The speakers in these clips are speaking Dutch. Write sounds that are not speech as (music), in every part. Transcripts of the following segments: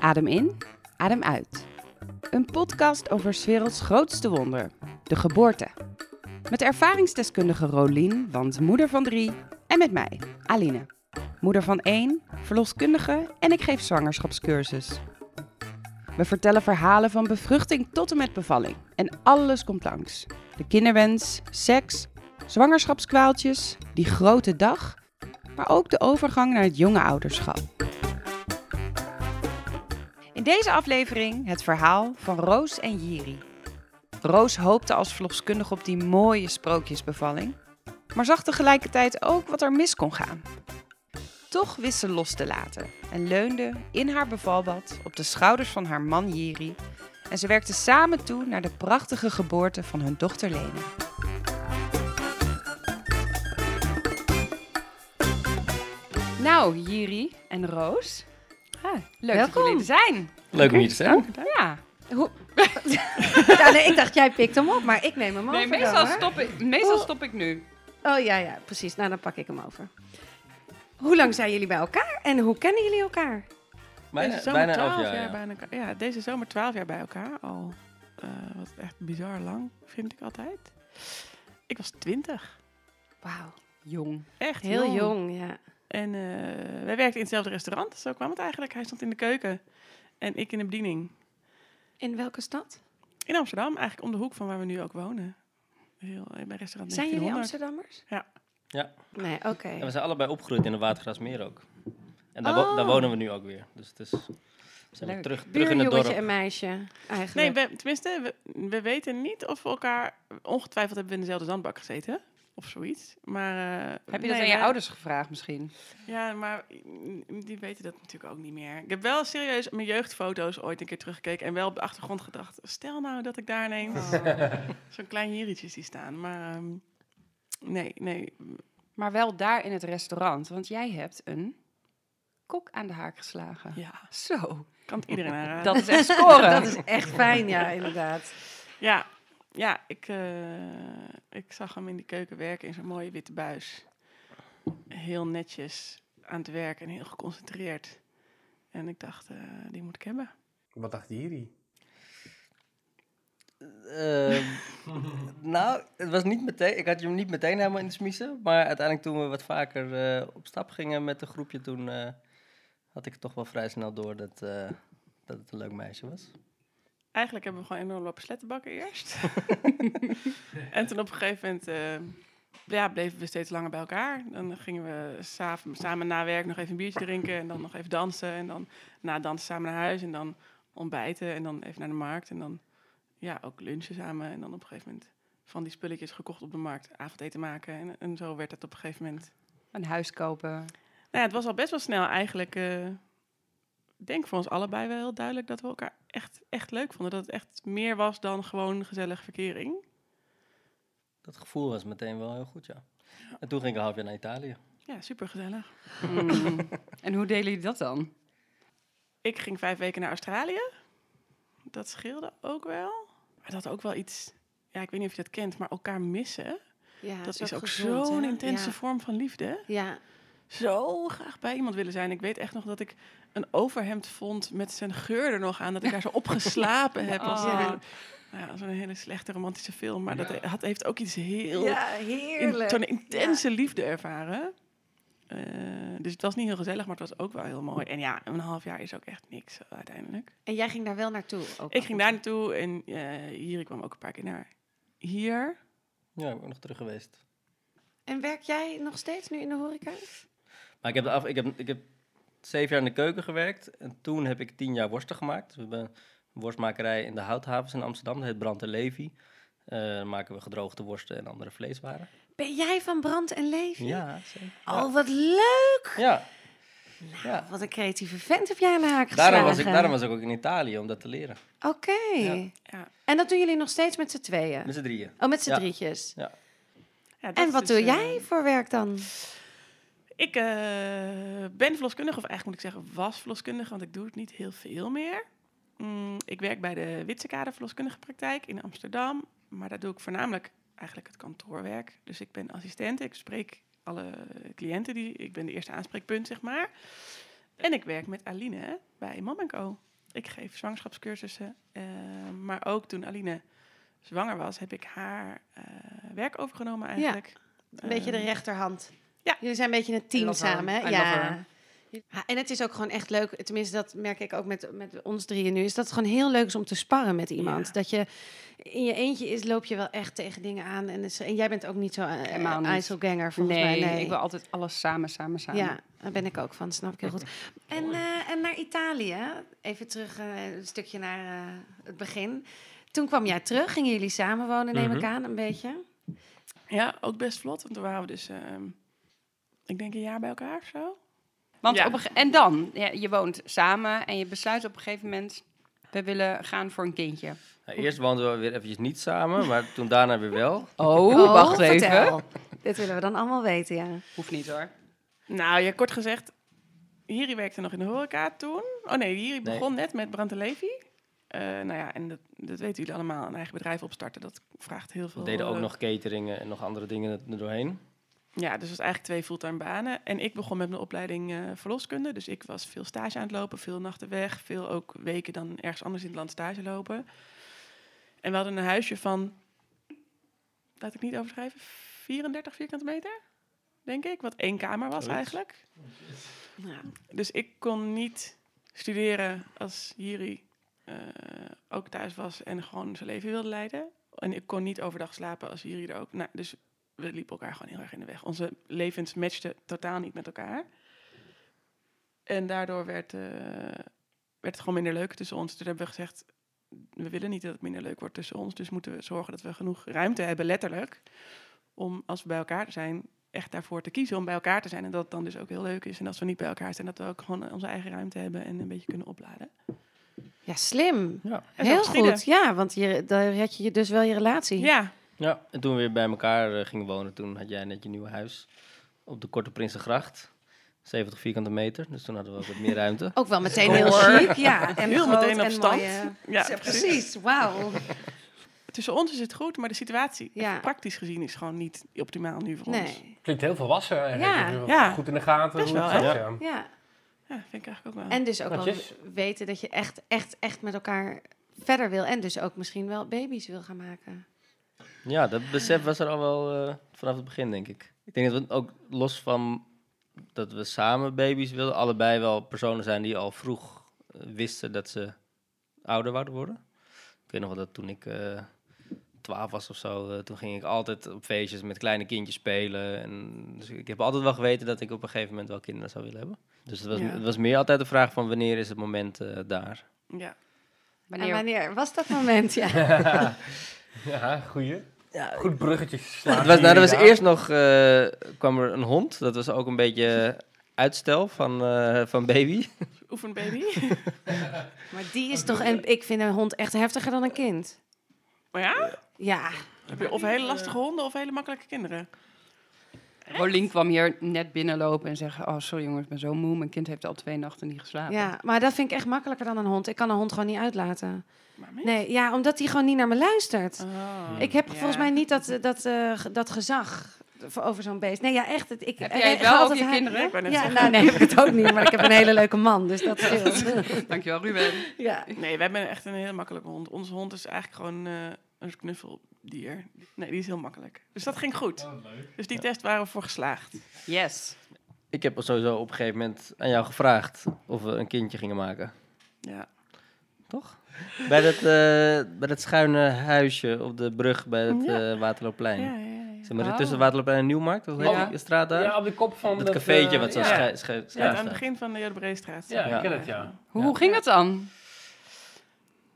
Adem in, adem uit. Een podcast over 's werelds grootste wonder, de geboorte. Met ervaringsdeskundige Rolien, want moeder van drie, en met mij, Aline. Moeder van één, verloskundige en ik geef zwangerschapscursus. We vertellen verhalen van bevruchting tot en met bevalling. En alles komt langs. De kinderwens, seks, zwangerschapskwaaltjes, die grote dag, maar ook de overgang naar het jonge ouderschap. In deze aflevering het verhaal van Roos en Jiri. Roos hoopte als verloskundige op die mooie sprookjesbevalling, maar zag tegelijkertijd ook wat er mis kon gaan. Toch wist ze los te laten en leunde in haar bevalbad op de schouders van haar man Jiri en ze werkten samen toe naar de prachtige geboorte van hun dochter Lene. Nou, Jiri en Roos. Ah, leuk dat Welkom. jullie er zijn. Leuk om hier te zijn. Ja. Hoe? (laughs) ja, nee, ik dacht, jij pikt hem op, maar ik neem hem Nee, over. meestal stop, ik, meestal stop ik nu. Oh ja, ja, precies. Nou, dan pak ik hem over. Hoe lang zijn jullie bij elkaar en hoe kennen jullie elkaar? Bijna, deze zomer bijna elf 12 jaar. jaar ja. bij elkaar. Ja, deze zomer 12 jaar bij elkaar. Al eh, wat echt bizar lang, vind ik altijd. Ik was 20. Wauw, Jong. Echt heel jong, ja. En eh, wij werkten in hetzelfde restaurant. Zo kwam het eigenlijk. Hij stond in de keuken en ik in de bediening. In welke stad? In Amsterdam, eigenlijk om de hoek van waar we nu ook wonen. Heel, eh, bij restaurant Zijn jullie 1900. Amsterdammers? Ja. Ja. Nee, oké. En we zijn allebei opgegroeid in de Watergrasmeer ook. En daar, wo- Oh. daar wonen we nu ook weer. Dus het is, we zijn Leuk. terug, terug in het dorp. en meisje, Nee, eigenlijk. we, tenminste, we, we weten niet of we elkaar... Ongetwijfeld hebben we in dezelfde zandbak gezeten. Of zoiets. Maar, eh, Heb je dat nee, aan je ouders gevraagd misschien? Ja, maar mm, die weten dat natuurlijk ook niet meer. Ik heb wel serieus mijn jeugdfoto's ooit een keer teruggekeken en wel op de achtergrond gedacht: stel nou dat ik daar ineens (laughs) zo'n klein jirietje zie staan. Maar ehm, nee, nee. Maar wel daar in het restaurant, want jij hebt een kok aan de haak geslagen. Ja, Zo, kan het iedereen aanraden. dat is echt scoren. (laughs) Dat is echt fijn, ja, inderdaad. Ja, ja ik, eh, ik zag hem in die keuken werken in zo'n mooie witte buis. Heel netjes aan het werk en heel geconcentreerd. En ik dacht, eh, die moet ik hebben. Wat dacht Jiri? Ehm, (laughs) nou, het was niet meteen, ik had je hem niet meteen helemaal in de smiezen. Maar uiteindelijk toen we wat vaker eh, op stap gingen met een groepje, toen eh, had ik toch wel vrij snel door dat, eh, dat het een leuk meisje was. Eigenlijk hebben we gewoon enorm lopen slettenbakken eerst. (laughs) en toen op een gegeven moment eh, ja, bleven we steeds langer bij elkaar. Dan gingen we samen, samen na werk nog even een biertje drinken en dan nog even dansen. En dan na dansen samen naar huis en dan ontbijten en dan even naar de markt. En dan ja, ook lunchen samen. En dan op een gegeven moment van die spulletjes gekocht op de markt avondeten maken. En, en zo werd het op een gegeven moment. Een huis kopen. Nou ja, het was al best wel snel eigenlijk. eh, denk voor ons allebei wel heel duidelijk dat we elkaar echt, echt leuk vonden. Dat het echt meer was dan gewoon gezellige verkering. Dat gevoel was meteen wel heel goed, ja. En toen ging ik een half jaar naar Italië. Ja, super gezellig. Mm. (laughs) en hoe delen jullie dat dan? Ik ging vijf weken naar Australië. Dat scheelde ook wel. Maar dat ook wel iets. Ja, ik weet niet of je dat kent, maar elkaar missen. Ja, dat is ook zo'n intense Ja. vorm van liefde. Ja, Zo graag bij iemand willen zijn. Ik weet echt nog dat ik een overhemd vond met zijn geur er nog aan. Dat ik daar zo (laughs) opgeslapen heb. Als Oh. een, nou ja, zo'n hele slechte romantische film. Maar dat had, heeft ook iets heel... ja in- heerlijk. Zo'n intense liefde ervaren. Eh, dus het was niet heel gezellig, maar het was ook wel heel mooi. En ja, een half jaar is ook echt niks eh, uiteindelijk. En jij ging daar wel naartoe? Ook Ik ging daar naartoe en eh, hier, ik kwam ook een paar keer naar hier. Ja, ik ben nog terug geweest. En werk jij nog steeds nu in de horeca? Maar ik heb, de af, ik, heb, ik heb zeven jaar in de keuken gewerkt. En toen heb ik tien jaar worsten gemaakt. Dus we hebben een worstmakerij in de Houthavens in Amsterdam. Dat heet Brand en Levi. Eh dan maken we gedroogde worsten en andere vleeswaren. Ben jij van Brand en Leven? Ja, zeker. Oh, wat leuk! Ja, Nou, Ja. wat een creatieve vent heb jij aan de haak geslagen. daarom was, ik, daarom was ik ook in Italië om dat te leren. Oké. Ja. Ja. En dat doen jullie nog steeds met z'n tweeën? Met z'n drieën. Oh, met z'n Ja. drietjes. Ja, En wat dus, doe eh, jij voor werk dan? Ik eh, ben verloskundige, of eigenlijk moet ik zeggen was verloskundige, want ik doe het niet heel veel meer. Mm, ik werk bij de Witsekade verloskundige praktijk in Amsterdam, maar daar doe ik voornamelijk eigenlijk het kantoorwerk. Dus ik ben assistent, ik spreek alle cliënten. Die, ik ben de eerste aanspreekpunt, zeg maar. En ik werk met Aline bij Mom Co. Ik geef zwangerschapscursussen. eh, maar ook toen Aline zwanger was, heb ik haar eh, werk overgenomen eigenlijk. Een beetje de Ehm, rechterhand. Ja. Jullie zijn een beetje een team her. samen, Ja. Ja, En het is ook gewoon echt leuk, tenminste dat merk ik ook met, met ons drieën nu, is dat het gewoon heel leuk is om te sparren met iemand. Ja. Dat je in je eentje is, loop je wel echt tegen dingen aan. En, is- en jij bent ook niet zo uh, Helemaal niet. IJsselganger volgens Nee, mij. Nee, ik wil altijd alles samen, samen, samen. Ja, daar ben ik ook van, snap ik heel goed. (laughs) En, eh, en naar Italië, even terug eh, een stukje naar eh, het begin. Toen kwam jij terug, gingen jullie samenwonen, neem ik Mhm. aan, een beetje. Ja, ook best vlot. Want toen waren we dus, ehm, ik denk een jaar bij elkaar of zo. Want Ja. op een ge- en dan, ja, je woont samen en je besluit op een gegeven moment, we willen gaan voor een kindje. Nou, eerst woonden we weer eventjes niet samen, maar toen daarna weer wel. Oh, (laughs) wacht vertel. even. Dit willen we dan allemaal weten, ja. Hoeft niet hoor. Nou, ja, kort gezegd, Hiri werkte nog in de horeca toen. Oh nee, Hiri Nee. begon net met Brand Levi. Eh, nou ja, en dat, dat weten jullie allemaal. Een eigen bedrijf opstarten, dat vraagt heel veel. We deden ook eh, nog cateringen en nog andere dingen er doorheen. Ja, dus het was eigenlijk twee fulltime banen. En ik begon met mijn opleiding eh, verloskunde. Dus ik was veel stage aan het lopen, veel nachten weg. Veel ook weken dan ergens anders in het land stage lopen. En we hadden een huisje van, laat ik niet overdrijven, 34 vierkante meter, denk ik. Wat één kamer was eigenlijk. ja. Dus ik kon niet studeren als Jiri eh, ook thuis was en gewoon zijn leven wilde leiden. En ik kon niet overdag slapen als Jiri er ook. Nou, dus we liepen elkaar gewoon heel erg in de weg. Onze levens matchten totaal niet met elkaar. En daardoor werd, eh, werd het gewoon minder leuk tussen ons. Toen hebben we gezegd, we willen niet dat het minder leuk wordt tussen ons. Dus moeten we zorgen dat we genoeg ruimte hebben, letterlijk. Om als we bij elkaar zijn, echt daarvoor te kiezen om bij elkaar te zijn. En dat het dan dus ook heel leuk is. En als we niet bij elkaar zijn, dat we ook gewoon onze eigen ruimte hebben en een beetje kunnen opladen. ja, slim. Ja. Heel goed, ja, want je, daar red je dus wel je relatie. Ja, ja, en toen we weer bij elkaar eh, gingen wonen, toen had jij net je nieuwe huis op de Korte Prinsengracht. 70 vierkante meter, dus toen hadden we ook wat meer ruimte. Ook wel meteen heel chic, ja. En Heel groot meteen op en stand. mooie- ja Ja, precies. wauw. Tussen ons is het goed, maar de situatie, Ja. praktisch gezien, is gewoon niet optimaal nu voor ons. Nee, Klinkt heel volwassen. en Ja. Goed in de gaten. Best wel, ja. ja. Ja, vind ik eigenlijk ook wel. En dus ook wel weten dat je echt, echt, echt met elkaar verder wil. En dus ook misschien wel baby's wil gaan maken. Ja, dat besef was er al wel eh, vanaf het begin, denk ik. Ik denk dat we ook los van dat we samen baby's wilden, allebei wel personen zijn die al vroeg eh, wisten dat ze ouder wouden worden. Ik weet nog wel dat toen ik eh 12 was of zo, toen ging ik altijd op feestjes met kleine kindjes spelen. En dus ik heb altijd wel geweten dat ik op een gegeven moment wel kinderen zou willen hebben. Dus het was, Ja. het was meer altijd de vraag van wanneer is het moment eh, daar. ja. Wanneer, En wanneer was dat moment? Ja. (laughs) Ja, goeie. Ja, Goed bruggetje slaan. (laughs) Het was, nou, er was eerst nog, eh, kwam er een hond. Dat was ook een beetje uitstel van, eh, van baby. (laughs) Oefenbaby. (laughs) Maar die is toch, en ik vind een hond echt heftiger dan een kind. maar ja, Ja, heb je of hele lastige honden of hele makkelijke kinderen. Rolien kwam hier net binnenlopen en zeggen, oh sorry jongens, ik ben zo moe, mijn kind heeft al twee nachten niet geslapen. ja, maar dat vind ik echt makkelijker dan een hond. Ik kan een hond gewoon niet uitlaten. Nee, ja, omdat hij gewoon niet naar me luistert. Oh. Ik heb Ja. volgens mij niet dat, dat, eh, dat gezag voor- over zo'n beest. Nee, ja, echt. het- Ik, Heb eh, jij ik wel altijd je haar- kinderen? Ik Ja, zeggen. nou nee, heb ik het ook niet. Maar ik heb een hele leuke man, dus dat (laughs) scheelt. Dankjewel Ruben. ja. Nee, wij hebben echt een heel makkelijke hond. Onze hond is eigenlijk gewoon eh, een knuffeldier. Nee, die is heel makkelijk. Dus dat ging goed. Dus die test waren we voor geslaagd. Yes. Ik heb sowieso op een gegeven moment aan jou gevraagd of we een kindje gingen maken. Ja. Toch? Bij dat, eh, bij dat schuine huisje op de brug bij het Ja. eh, Waterloopplein. Ja, ja, ja. Zeg maar, Oh. tussen Waterloopplein en Nieuwmarkt, of heet Ja. die straat daar? Ja, op de kop van dat dat, cafeetje eh, wat zo ja. schuin schu- aan het begin van de Jode Breestraat. Ja, Ja. ik ken het, ja. Hoe, ging het dan?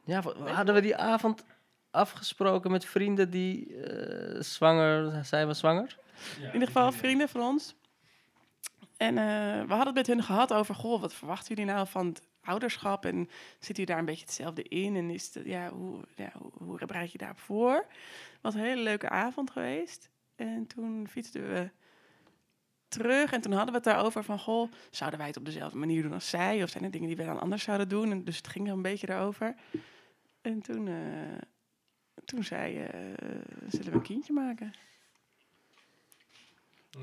Ja, hadden we die avond afgesproken met vrienden die eh, zwanger, zij was zwanger? In ieder geval vrienden van ons. En eh, we hadden het met hun gehad over, goh, wat verwachten jullie nou van het ouderschap? En zit u daar een beetje hetzelfde in? En is het, ja, hoe, ja, hoe, hoe bereid je daarop voor? Het was een hele leuke avond geweest. En toen fietsten we terug en toen hadden we het daarover van, goh, zouden wij het op dezelfde manier doen als zij? Of zijn er dingen die wij dan anders zouden doen? En dus het ging er een beetje daarover. En toen, eh, toen zei, eh zullen we een kindje maken?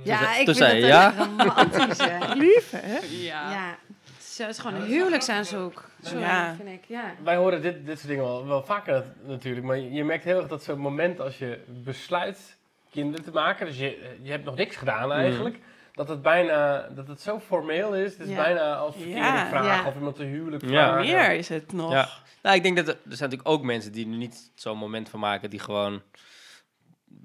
Ja, ik toen vind zei het ja. een romantische. (laughs) Lief, hè? Ja. Ja, zo, het is gewoon een huwelijksaanzoek. Ja. vind ik. Ja. Wij horen dit, dit soort dingen wel, wel vaker nat- natuurlijk. Maar je, je merkt heel erg dat zo'n moment als je besluit kinderen te maken. Dus je, je hebt nog niks gedaan eigenlijk. Dat het bijna, dat het zo formeel is. Het is Ja. bijna als verkering Ja, vragen ja. of iemand een huwelijk Ja. vragen. Meer is het nog. Ja. Nou, ik denk dat er, er zijn natuurlijk ook mensen die er niet zo'n moment van maken, die gewoon een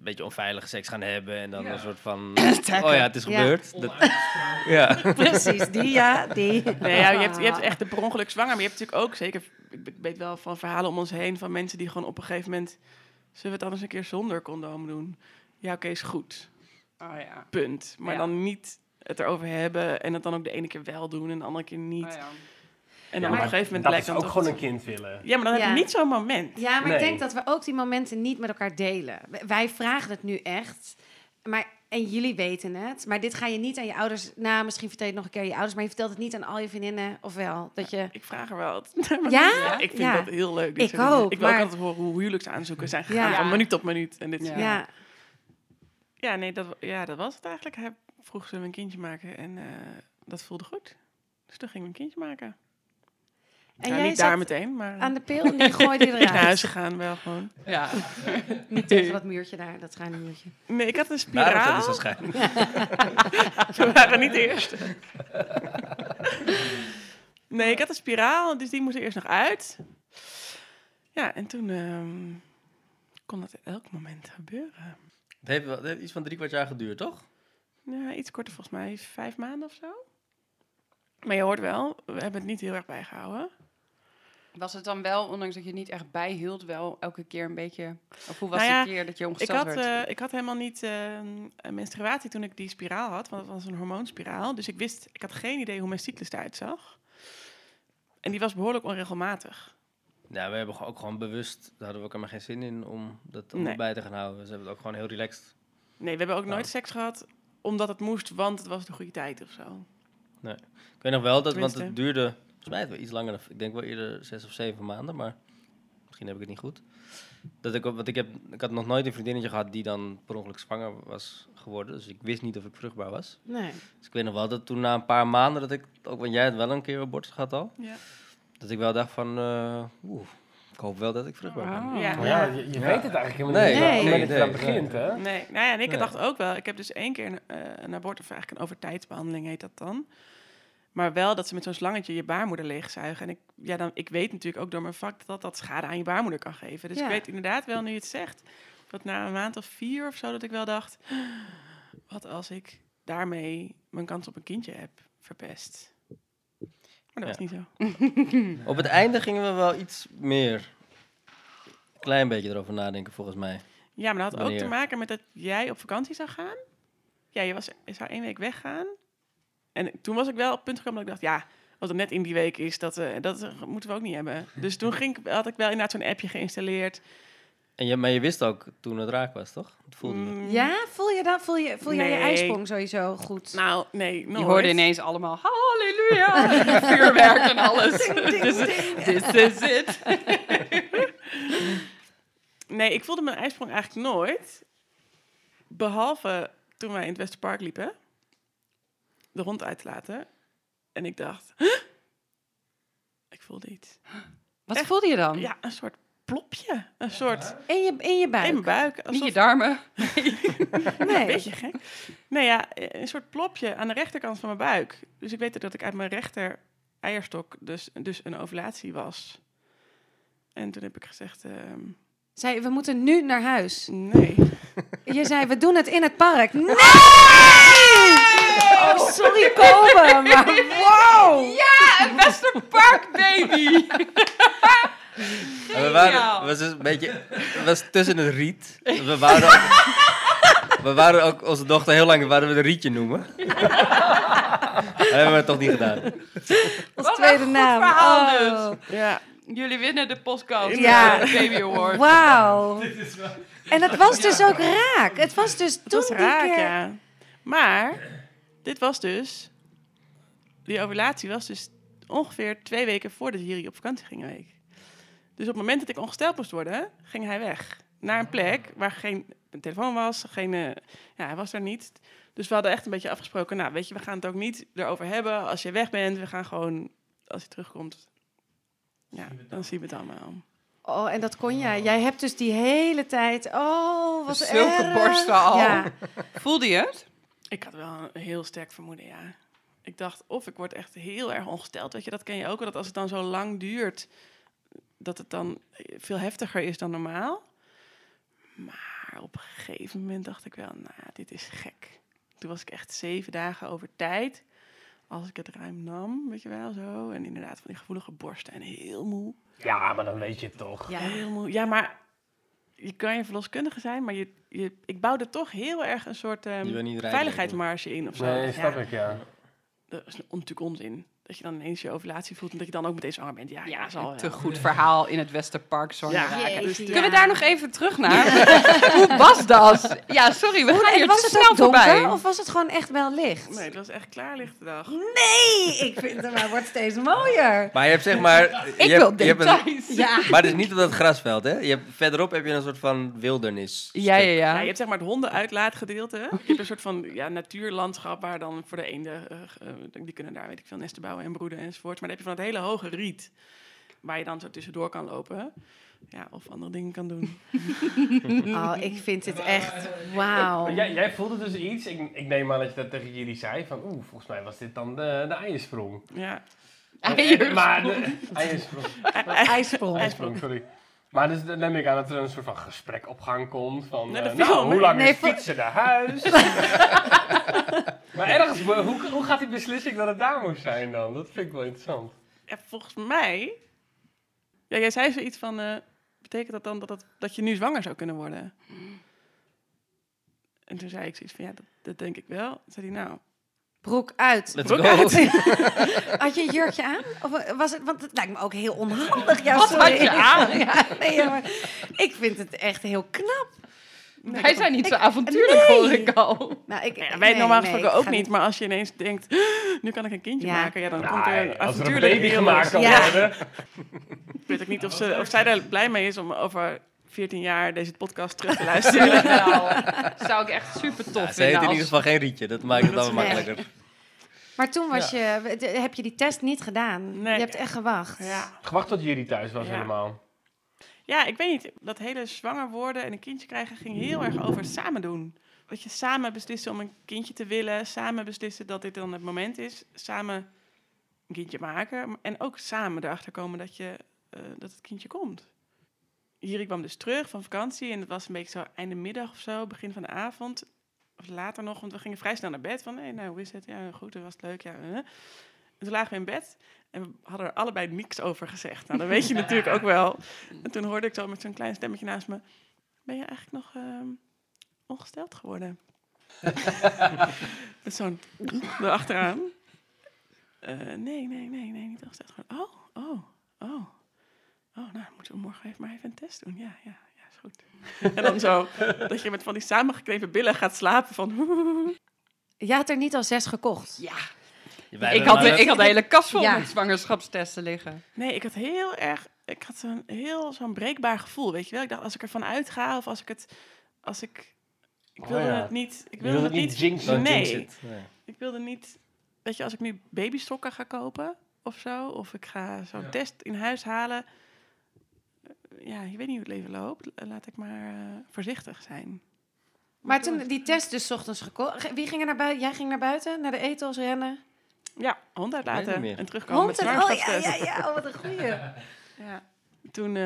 beetje onveilige seks gaan hebben en dan Ja. een soort van, (coughs) oh ja, het is Ja. gebeurd. Dat, (laughs) ja. (laughs) Precies, die ja, die. Nee, ja, je, hebt, je hebt echt de per ongeluk zwanger. Maar je hebt natuurlijk ook, zeker, ik ik weet wel van verhalen om ons heen... van mensen die gewoon op een gegeven moment... zullen we het anders een keer zonder condoom doen? Ja, oké, is goed. Oh ja. Punt. Maar Ja. dan niet het erover hebben... en het dan ook de ene keer wel doen en de andere keer niet. Oh ja. En dan Ja, op een gegeven moment Dat lijkt is dan ook toch... gewoon een kind willen. Ja, maar dan heb Ja. je niet zo'n moment. Ja, maar Nee. ik denk dat we ook die momenten niet met elkaar delen. Wij vragen het nu echt. Maar, en jullie weten het. Maar dit ga je niet aan je ouders... Nou, misschien vertel je het nog een keer aan je ouders... maar je vertelt het niet aan al je vriendinnen. Of wel? Dat je... Ik vraag er wel wat. (laughs) Ja? ik vind Ja. dat heel leuk. dit Ik ook, Ik wil maar- ook altijd horen hoe huwelijksaanzoeken zijn gegaan. Ja. Van minuut op minuut. En dit Ja. Ja. Nee, dat, ja, dat was het eigenlijk. Hij vroeg ze een kindje maken en eh, dat voelde goed. Dus toen gingen we een kindje maken. En jij niet daar meteen, maar aan de pil en die gooide je (laughs) naar eruit. huis gegaan wel gewoon. Ja. (laughs) Niet tegen dat muurtje daar, dat schuine muurtje. Nee, ik had een spiraal. dat is waarschijnlijk. (laughs) We waren niet de eerste. Nee, ik had een spiraal, dus die moest er eerst nog uit. Ja, en toen ehm, kon dat elk moment gebeuren. Het heeft, wel, het heeft iets van drie kwart jaar geduurd, toch? Ja, iets korter volgens mij, vijf maanden of zo. Maar je hoort wel, we hebben het niet heel erg bijgehouden. Was het dan wel, ondanks dat je het niet echt bijhield, wel elke keer een beetje... Of hoe was Nou ja, de keer dat je Ik ongesteld had, werd? eh, ik had helemaal niet eh, een menstruatie toen ik die spiraal had, want het was een hormoonspiraal. Dus ik wist, ik had geen idee hoe mijn cyclus eruit zag. En die was behoorlijk onregelmatig. Ja, we hebben ook gewoon bewust, daar hadden we ook helemaal geen zin in om dat om Nee. bij te gaan houden. Ze hebben het ook gewoon heel relaxed. Nee, we hebben ook Nou. nooit seks gehad omdat het moest, want het was de goede tijd of zo. Ik weet nog wel, dat, want het duurde, volgens mij wel iets langer, dan- ik denk wel eerder zes of zeven maanden, maar misschien heb ik het niet goed. Dat ik, want ik, heb, ik had nog nooit een vriendinnetje gehad die dan per ongeluk zwanger was geworden, dus ik wist niet of ik vruchtbaar was. Nee. Dus ik weet nog wel dat toen na een paar maanden, dat ik, ook want jij het wel een keer abortus gehad al, Ja. Dat ik wel dacht van, eh, oeh, ik hoop wel dat ik vruchtbaar ben. Oh. Ja. Maar ja, je, je Ja. weet het eigenlijk helemaal Nee, niet. nee, dat je nee, aan begint, hè? Nee, nou ja, en ik Nee. dacht ook wel. Ik heb dus één keer een, eh, een abortus, of eigenlijk een overtijdsbehandeling heet dat dan. Maar wel dat ze met zo'n slangetje je baarmoeder leegzuigen. En ik, ja, dan, ik weet natuurlijk ook door mijn vak dat dat schade aan je baarmoeder kan geven. Dus Ja. ik weet inderdaad wel, nu je het zegt, dat na een maand of vier of zo, dat ik wel dacht... (gasps) Wat als ik daarmee mijn kans op een kindje heb verpest? Maar dat was niet zo. Op het einde gingen we wel iets meer, een klein beetje erover nadenken volgens mij. Ja, maar dat had ook te maken met dat jij op vakantie zou gaan. Ja, je, was, je zou één week weggaan. En toen was ik wel op het punt gekomen dat ik dacht, ja, wat er net in die week is, dat, eh, dat moeten we ook niet hebben. Dus toen ging, ik- had ik wel inderdaad zo'n appje geïnstalleerd. En je, maar je wist ook toen het raak was, toch? Het voelde. Mm, Ja, voel je dat? Voel je, voel jij je ijsprong sowieso goed? Nou, nee, nooit. Je hoorde ineens allemaal halleluja, (laughs) vuurwerk en alles. Dus this is it. (laughs) Nee, ik voelde mijn ijsprong eigenlijk nooit. Behalve toen wij in het Westerpark liepen. De hond uit te laten. En ik dacht... "Huh? Ik voelde iets. Wat Echt? voelde je dan? Ja, een soort plopje. Een soort... In je, in je buik? In mijn buik. Niet je darmen. (laughs) Nee. Beetje gek. Nee, ja, een soort plopje aan de rechterkant van mijn buik. Dus ik weet dat ik uit mijn rechter eierstok dus, dus een ovulatie was. En toen heb ik gezegd, ehm, Zei, we moeten nu naar huis. nee. (laughs) Je zei, we doen het in het park. Nee! Oh, sorry, Kobe, maar wow! (laughs) Ja, een Westerpark baby. En we waren, het was dus een beetje, het was tussen het riet. We waren ook, we waren ook onze dochter heel lang, waren we de rietje noemen. Dat hebben we toch niet gedaan. Als Wat tweede een goed naam. verhaal Oh. Ja, Jullie winnen de podcast. Ja. eh, Baby Award. Wauw. (laughs) En het was dus ook raak. Het was dus het toen was die raak, keer... ja. Maar, dit was dus... Die ovulatie was dus ongeveer twee weken voordat Jiri op vakantie ging een week. Dus op het moment dat ik ongesteld moest worden, ging hij weg. Naar een plek waar geen telefoon was. Geen, eh, ja, hij was er niet. Dus we hadden echt een beetje afgesproken, nou, weet je, we gaan het ook niet erover hebben als je weg bent. We gaan gewoon, als je terugkomt, ja, dan zien we het allemaal. Oh, en dat kon jij. Jij hebt dus die hele tijd... Oh, wat Zulke erg. borsten al. Ja. (laughs) Voelde je het? Ik had wel een heel sterk vermoeden, ja. Ik dacht, of ik word echt heel erg ongesteld. Weet je, dat ken je ook wel, dat als het dan zo lang duurt, dat het dan veel heftiger is dan normaal. Maar op een gegeven moment dacht ik wel, nou, ja, dit is gek. Toen was ik echt zeven dagen over tijd. Als ik het ruim nam, weet je wel, zo. En inderdaad van die gevoelige borsten en heel moe. Ja, maar dan weet je het toch. Ja. Heel moe. Ja, maar je kan je verloskundige zijn, maar je, je, ik bouwde toch heel erg een soort ehm, rijden, veiligheidsmarge in of zo. Nee, Ja. snap ik, ja. Dat is natuurlijk onzin. Dat je dan ineens je ovulatie voelt en dat je dan ook meteen zwanger bent. Ja, ja, zal te goed verhaal in het Westerpark. Zwanger Ja, raken. Jeetje, dus- ja. Kunnen we daar nog even terug (laughs) naar? Hoe was dat? Ja, sorry, we gaan hier was te het snel donker voorbij. of was het gewoon echt wel licht? Nee, het was echt klaarlichte dag. Nee, ik vind het maar wordt steeds mooier. Maar je hebt zeg maar... Ik je wil hebt, je hebt een-. Ja. (laughs) Maar het is niet op dat grasveld, hè? Je hebt, verderop heb je een soort van wildernis. Ja, ja, Ja, ja. je hebt zeg maar het hondenuitlaatgedeelte. Je hebt een soort van ja, natuurlandschap waar dan voor de eenden, eh, eh, die kunnen daar weet ik veel nesten bouwen en broeden enzovoort. Maar dan heb je van het hele hoge riet, waar je dan zo tussendoor kan lopen. Ja, of andere dingen kan doen. (laughs) Oh, ik vind het echt wauw. Jij, jij voelde dus iets. Ik, ik neem aan dat je dat tegen jullie zei. Van, oeh, volgens mij was dit dan de, de eiersprong. Ja. Eiersprong. Maar de, eiersprong. IJsprong. Eiersprong, sorry. Maar dus dan neem ik aan dat er een soort van gesprek op gang komt. Van, Nee, eh, dat nou, hoe lang Nee, is voor- fietsen naar huis? (laughs) maar ergens, hoe, hoe gaat die beslissing dat het daar moest zijn dan? Dat vind ik wel interessant. ja, volgens mij. Ja, jij zei zoiets van. eh, betekent dat dan dat, het, dat je nu zwanger zou kunnen worden? En toen zei ik zoiets van ja, dat, dat denk ik wel. Toen zei hij nou. Broek uit. Let's Broek go. (laughs) Had je een jurkje aan? Of was het, want het lijkt me ook heel onhandig. Ja, Wat had je aan? (laughs) Ja, nee, ja, maar ik vind het echt heel knap. Wij zijn niet zo avontuurlijk, hoor ik al. Nou, ik, Ja, wij nee, normaal nee, gesproken ook niet, maar als je ineens denkt, nu kan ik een kindje Ja. maken, ja, dan komt er een als er een baby gemaakt kan Ja. worden. Ik weet ook niet of, ze, of zij daar blij mee is om over 14 jaar deze podcast terug te (laughs) luisteren. Nou, zou ik echt super tof Ja, ze heeft vinden. in ieder geval geen rietje. Dat maakt het dan Nee. makkelijker. Maar toen was je, de- heb je die test niet gedaan. Nee. Je hebt echt gewacht. ja. Gewacht tot jullie thuis was Ja. helemaal. ja, ik weet niet. Dat hele zwanger worden en een kindje krijgen ging heel erg over samen doen. Dat je samen beslissen om een kindje te willen, samen beslissen dat dit dan het moment is, samen een kindje maken en ook samen erachter komen dat, je, eh, dat het kindje komt. Hier, ik kwam dus terug van vakantie en het was een beetje zo einde middag of zo, begin van de avond. Of later nog, want we gingen vrij snel naar bed. Van, hé, nou, hoe is het? Ja, goed, het was het leuk. Ja, eh. En toen lagen we in bed en we hadden er allebei niks over gezegd. Nou, dat weet je (laughs) natuurlijk ook wel. En toen hoorde ik zo met zo'n klein stemmetje naast me... Ben je eigenlijk nog ehm, ongesteld geworden? (laughs) met zo'n (laughs) erachteraan. Eh nee, nee, nee, nee, niet ongesteld geworden. Oh, oh, oh. Oh, nou, moeten we morgen even maar even een test doen. Ja, ja, goed. en dan zo, dat je met van die samengeknepen billen gaat slapen van... (laughs) Je had er niet al zes gekocht. Ja, Wij ik had, maar- ik had een hele kast vol Ja. met zwangerschapstesten liggen. Nee, ik had heel erg, ik had zo'n heel zo'n breekbaar gevoel, weet je wel. Ik dacht, als ik ervan uitga of als ik het, als ik, ik Oh wilde ja. het niet, ik wilde wilde het niet, nee, it. Nee. ik wilde niet, weet je, als ik nu babystokken ga kopen of zo, of ik ga zo'n test in huis halen, ja, je weet niet hoe het leven loopt, laat ik maar eh, voorzichtig zijn. Maar toen die test dus 's ochtends gekocht. Wie ging er naar buiten? Jij ging naar buiten, naar de etels rennen. Ja, hond uitlaten en terugkomen met Hond en- oh ja, ja, ja, oh, wat een goeie. (laughs) Ja. Toen eh,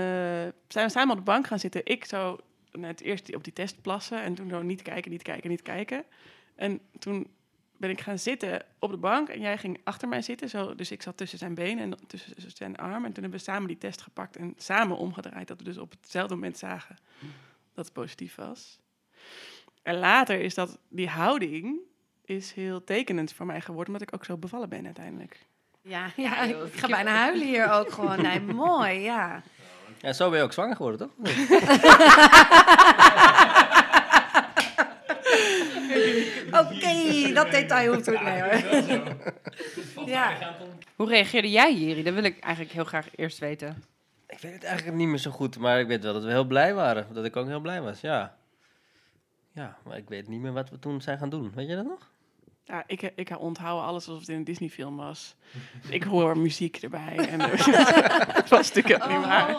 zijn we samen op de bank gaan zitten. Ik zo net eerst op die test plassen en toen zo niet kijken, niet kijken, niet kijken. En toen ben ik gaan zitten op de bank en jij ging achter mij zitten. Zo, dus ik zat tussen zijn benen en tussen zijn arm. En toen hebben we samen die test gepakt en samen omgedraaid. Dat we dus op hetzelfde moment zagen dat het positief was. En later is dat, die houding is heel tekenend voor mij geworden, omdat ik ook zo bevallen ben uiteindelijk. Ja, ja, ik ga bijna huilen hier ook (laughs) gewoon. Nee, mooi, ja. Ja, zo ben je ook zwanger geworden, toch? (laughs) Oké, dat detail hoeft ook nee hoor. Ja. (laughs) Hoe reageerde jij hier? Dat wil ik eigenlijk heel graag eerst weten. Ik weet het eigenlijk niet meer zo goed, maar ik weet wel dat we heel blij waren. Dat ik ook heel blij was, ja. Ja, maar ik weet niet meer wat we toen zijn gaan doen. Weet je dat nog? Ja, ik, ik onthoud alles alsof het in een Disney-film was. Ik hoor muziek erbij. En, (laughs) (laughs) dat was natuurlijk ook niet waar.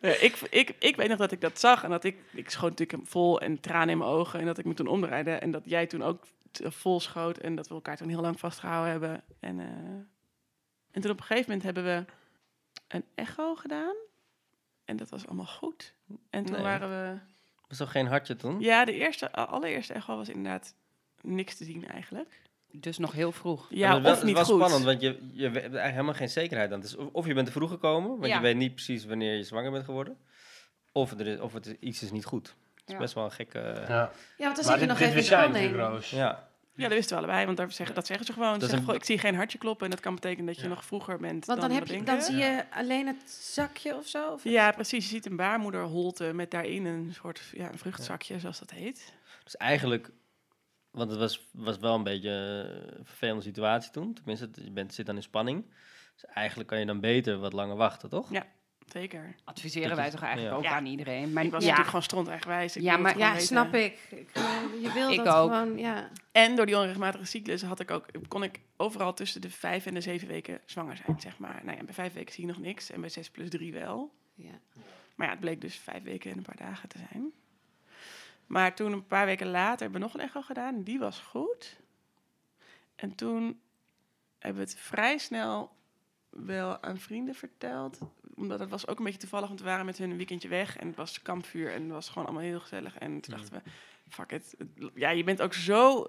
Ja, ik, ik, ik weet nog dat ik dat zag en dat ik, ik schoot natuurlijk vol en tranen in mijn ogen en dat ik me toen omdraaide en dat jij toen ook vol schoot en dat we elkaar toen heel lang vastgehouden hebben. En, eh, en toen op een gegeven moment hebben we een echo gedaan en dat was allemaal goed. En toen Nee. waren we... Was toch geen hartje toen? Ja, de eerste, allereerste echo was inderdaad niks te zien eigenlijk. Dus nog heel vroeg. Ja, het was- of niet Het was goed. spannend, want je, je hebt eigenlijk helemaal geen zekerheid aan. Is of, of je bent te vroeg gekomen, want Ja. je weet niet precies wanneer je zwanger bent geworden. Of, er is, of het iets is niet goed. Het is Ja. best wel een gekke... Ja. Ja, want dan zit je nog even spanning. ja. Ja, dat wisten we allebei, want daar zeggen, dat zeggen ze gewoon. Ze Dat is zeggen een- gewoon, ik zie geen hartje kloppen en dat kan betekenen dat je Ja. nog vroeger bent Want dan, dan, heb we je, denken. dan zie je alleen het zakje of zo? Of Ja, precies. Je ziet een baarmoederholte met daarin een soort ja, een vruchtzakje, zoals dat heet. Dus eigenlijk, want het was, was wel een beetje een vervelende situatie toen. Tenminste, je bent, zit dan in spanning. Dus eigenlijk kan je dan beter wat langer wachten, toch? Ja. Zeker. Adviseren Dat wij is- toch eigenlijk ja. ook Ja. aan iedereen. Maar Ik was ja, natuurlijk gewoon stront eigenwijs. Ik Ja, maar- Ja, weten. snap ik. ik eh, je wil Ik dat ook. gewoon, ja. En door die onregelmatige cyclus had ik ook, kon ik overal tussen de vijf en de zeven weken zwanger zijn, zeg maar. Nou ja, bij vijf weken zie je nog niks en bij zes plus drie wel. ja. Maar ja, het bleek dus vijf weken en een paar dagen te zijn. Maar toen een paar weken later hebben we nog een echo gedaan. en Die was goed. En toen hebben we het vrij snel wel aan vrienden verteld. Omdat het was ook een beetje toevallig, want we waren met hun een weekendje weg. En het was kampvuur en het was gewoon allemaal heel gezellig. En toen dachten we, fuck it. Ja, je bent ook zo...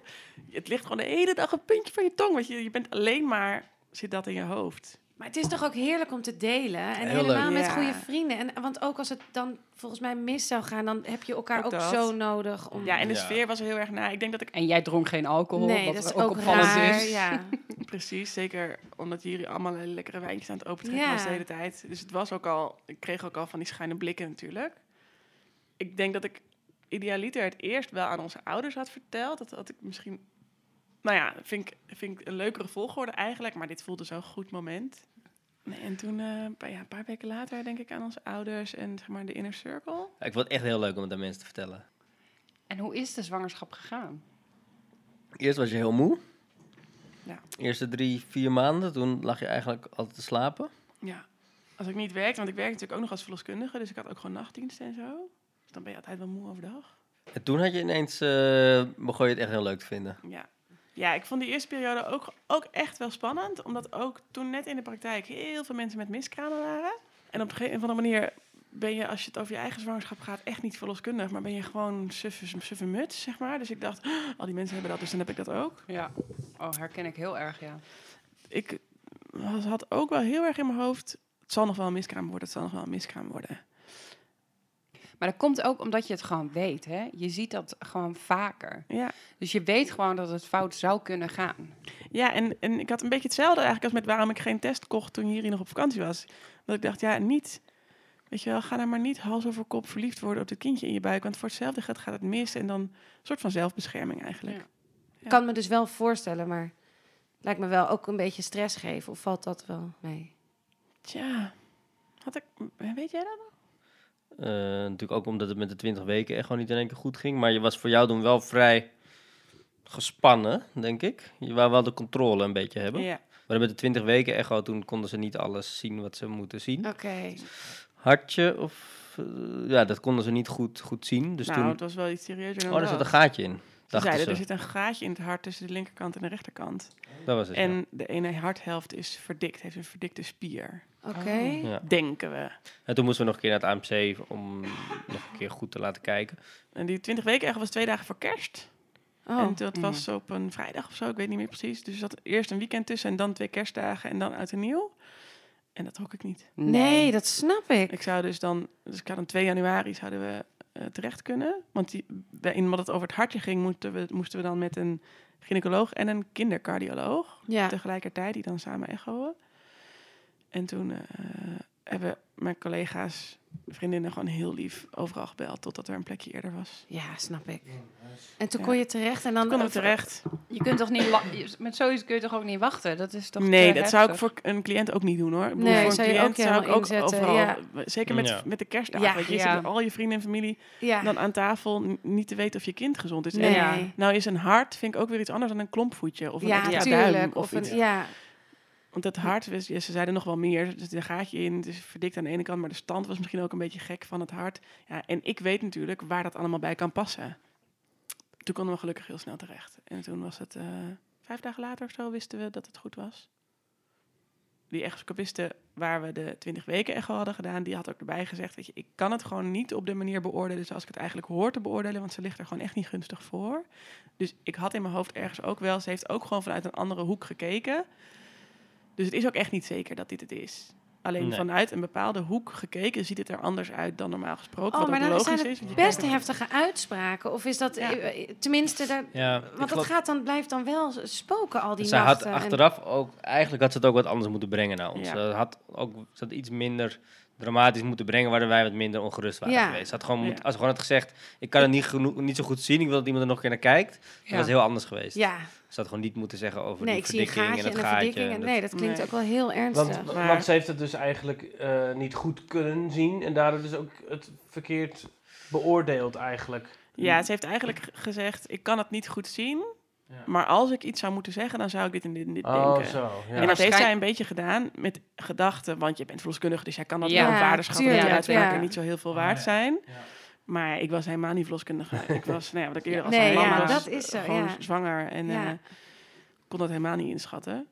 Het ligt gewoon de hele dag het puntje van je tong. Want je, je bent alleen maar... Zit dat in je hoofd. Maar het is toch ook heerlijk om te delen. En Heel helemaal leuk. met Ja. goede vrienden. En, want ook als het dan volgens mij mis zou gaan, dan heb je elkaar Ook zo nodig. Om... Ja, en de Ja. sfeer was er heel erg na. Ik denk dat ik En jij dronk geen alcohol, nee, wat dat is ook, opvallend raar. is. Ja. (laughs) Precies, zeker omdat jullie allemaal hele lekkere wijntjes aan het opentrekken Ja. was de hele tijd. Dus het was ook al, ik kreeg ook al van die schuine blikken natuurlijk. Ik denk dat ik idealiter het eerst wel aan onze ouders had verteld. Dat had ik misschien, nou ja, vind ik, vind ik een leukere volgorde eigenlijk. Maar dit voelde zo'n goed moment. Nee, en toen, eh, een paar- ja, een paar weken later, denk ik aan onze ouders en zeg maar de inner circle. Ja, ik vond het echt heel leuk om het aan mensen te vertellen. En hoe is de zwangerschap gegaan? Eerst was je heel moe. Ja. De eerste drie, vier maanden, toen lag je eigenlijk altijd te slapen. Ja, als ik niet werkte, want ik werkte natuurlijk ook nog als verloskundige. Dus ik had ook gewoon nachtdiensten en zo. Dus dan ben je altijd wel moe overdag. En toen had je ineens, eh, begon je het echt heel leuk te vinden. Ja. Ja, ik vond die eerste periode ook, ook echt wel spannend. Omdat ook toen net in de praktijk heel veel mensen met miskramen waren. En op een gegeven andere manier ben je, als je het over je eigen zwangerschap gaat, echt niet verloskundig. Maar ben je gewoon suffe, suffe muts, zeg maar. Dus ik dacht, "Oh, al die mensen hebben dat, dus dan heb ik dat ook. Ja, oh, herken ik heel erg, ja. Ik was- had ook wel heel erg in mijn hoofd, het zal nog wel een miskraam worden, het zal nog wel een miskraam worden. Maar dat komt ook omdat je het gewoon weet, hè? Je ziet dat gewoon vaker. Ja, Dus je weet gewoon dat het fout zou kunnen gaan. Ja, en, en ik had een beetje hetzelfde eigenlijk als met waarom ik geen test kocht toen Jiri nog op vakantie was. Dat ik dacht, ja, niet, weet je wel, ga nou maar niet hals over kop verliefd worden op het kindje in je buik. Want voor hetzelfde gaat, gaat het mis en dan een soort van zelfbescherming eigenlijk. Ja. Ik kan me dus wel voorstellen, maar lijkt me wel ook een beetje stress geven. Of valt dat wel mee? Tja, had ik, weet jij dat nog? Eh, natuurlijk ook omdat het met de 20 weken echt gewoon niet in één keer goed ging. Maar je was voor jou toen wel vrij gespannen, denk ik. Je wou wel de controle een beetje hebben. Ja, Maar met de 20 weken echo, toen konden ze niet alles zien wat ze moeten zien. Oké. Hartje of... eh, ja, dat konden ze niet goed, goed zien. Dus nou, toen... het was wel iets serieuzer dan Oh, er zat een gaatje in. Ze zeiden, ze. er zit een gaatje in het hart tussen de linkerkant en de rechterkant. Dat was het, ja. En de ene harthelft is verdikt, heeft een verdikte spier. Oké. Ja. Denken we. En toen moesten we nog een keer naar het AMC om nog een keer goed te laten kijken. En die 20 weken echt was twee dagen voor kerst. Oh. En dat was op een vrijdag of zo, ik weet niet meer precies. Dus er zat eerst een weekend tussen en dan twee kerstdagen en dan uit en nieuw. En dat trok ik niet. Nee, dat snap ik. Ik zou dus dan, dus ik had dan 2 januari zouden we eh, terecht kunnen. Want die, in wat het over het hartje ging, moesten we, moesten we dan met een gynaecoloog en een kindercardioloog Ja. tegelijkertijd, die dan samen echoen. En toen eh, hebben mijn collega's, vriendinnen gewoon heel lief overal gebeld totdat er een plekje eerder was. Ja, snap ik. En toen Ja. kon je terecht en dan... Dan kon ik terecht. Je kunt toch niet... Met zoiets kun je toch ook niet wachten? Dat is toch Nee, dat zou ik voor een cliënt ook niet doen hoor. Ik bedoel, Nee, voor een zou je cliënt ook zou ik ook inzetten, overal, ja. zeker met, Ja. met de kerstdagen, je, ja. zitten al je vrienden en familie Ja. dan aan tafel niet te weten of je kind gezond is. Nee. En nou is een hart, vind ik ook weer iets anders dan een klompvoetje of een ja, duim. Of Of een, iets. ja, Want het hart, ze zeiden nog wel meer, er zit een gaatje in, het is verdikt aan de ene kant, maar de stand was misschien ook een beetje gek van het hart. Ja, en ik weet natuurlijk waar dat allemaal bij kan passen. Toen konden we gelukkig heel snel terecht. En toen was het, eh, vijf dagen later of zo, wisten we dat het goed was. Die echoscopiste waar we de 20 weken echo hadden gedaan, die had ook erbij gezegd, weet je, ik kan het gewoon niet op de manier beoordelen zoals ik het eigenlijk hoor te beoordelen, want ze ligt er gewoon echt niet gunstig voor. Dus ik had in mijn hoofd ergens ook wel, ze heeft ook gewoon vanuit een andere hoek gekeken. Dus het is ook echt niet zeker dat dit het is. Alleen Nee. vanuit een bepaalde hoek gekeken ziet het er anders uit dan normaal gesproken. Oh, wat maar ook dan logisch zijn het je best kijkt- heftige uitspraken. Of is dat... Ja. eh, eh, Tenminste, daar, Ja, want dat gaat dan, blijft dan wel spoken al die Zij had achteraf ook, eigenlijk had ze het ook wat anders moeten brengen naar ons. Ja. Ze had ook ze had iets minder dramatisch moeten brengen, waardoor wij wat minder ongerust waren Ja. geweest. Ze had gewoon, moet, als ze gewoon had gezegd, ik kan het niet, genoeg, niet zo goed zien, ik wil dat iemand er nog een keer naar kijkt, dan Ja. was het heel anders geweest. Ja, Ze had gewoon niet moeten zeggen over nee, die ik zie een verdikking gaatje en en het een gaatje. verdikking. en en- dat- Nee, dat klinkt Nee. ook wel heel ernstig. Want, Maar- want ze heeft het dus eigenlijk eh, niet goed kunnen zien en daardoor dus ook het verkeerd beoordeeld eigenlijk. Ja, ze heeft eigenlijk gezegd, ik kan het niet goed zien. Ja. Maar als ik iets zou moeten zeggen, dan zou ik dit en dit en dit Oh, denken. zo. Ja. En dat heeft zij een beetje gedaan met gedachten, want je bent verloskundige, dus jij kan dat Ja, wel waarde schatten die tuurlijk, uitspraken ja. niet zo heel veel waard ja. zijn. Ja. Maar ik was helemaal niet verloskundige. (laughs) ik was, nou ja, wat ik eerder al Nee, zei, ja, ik was dat is zo, gewoon ja. zwanger en Ja. eh, kon dat helemaal niet inschatten.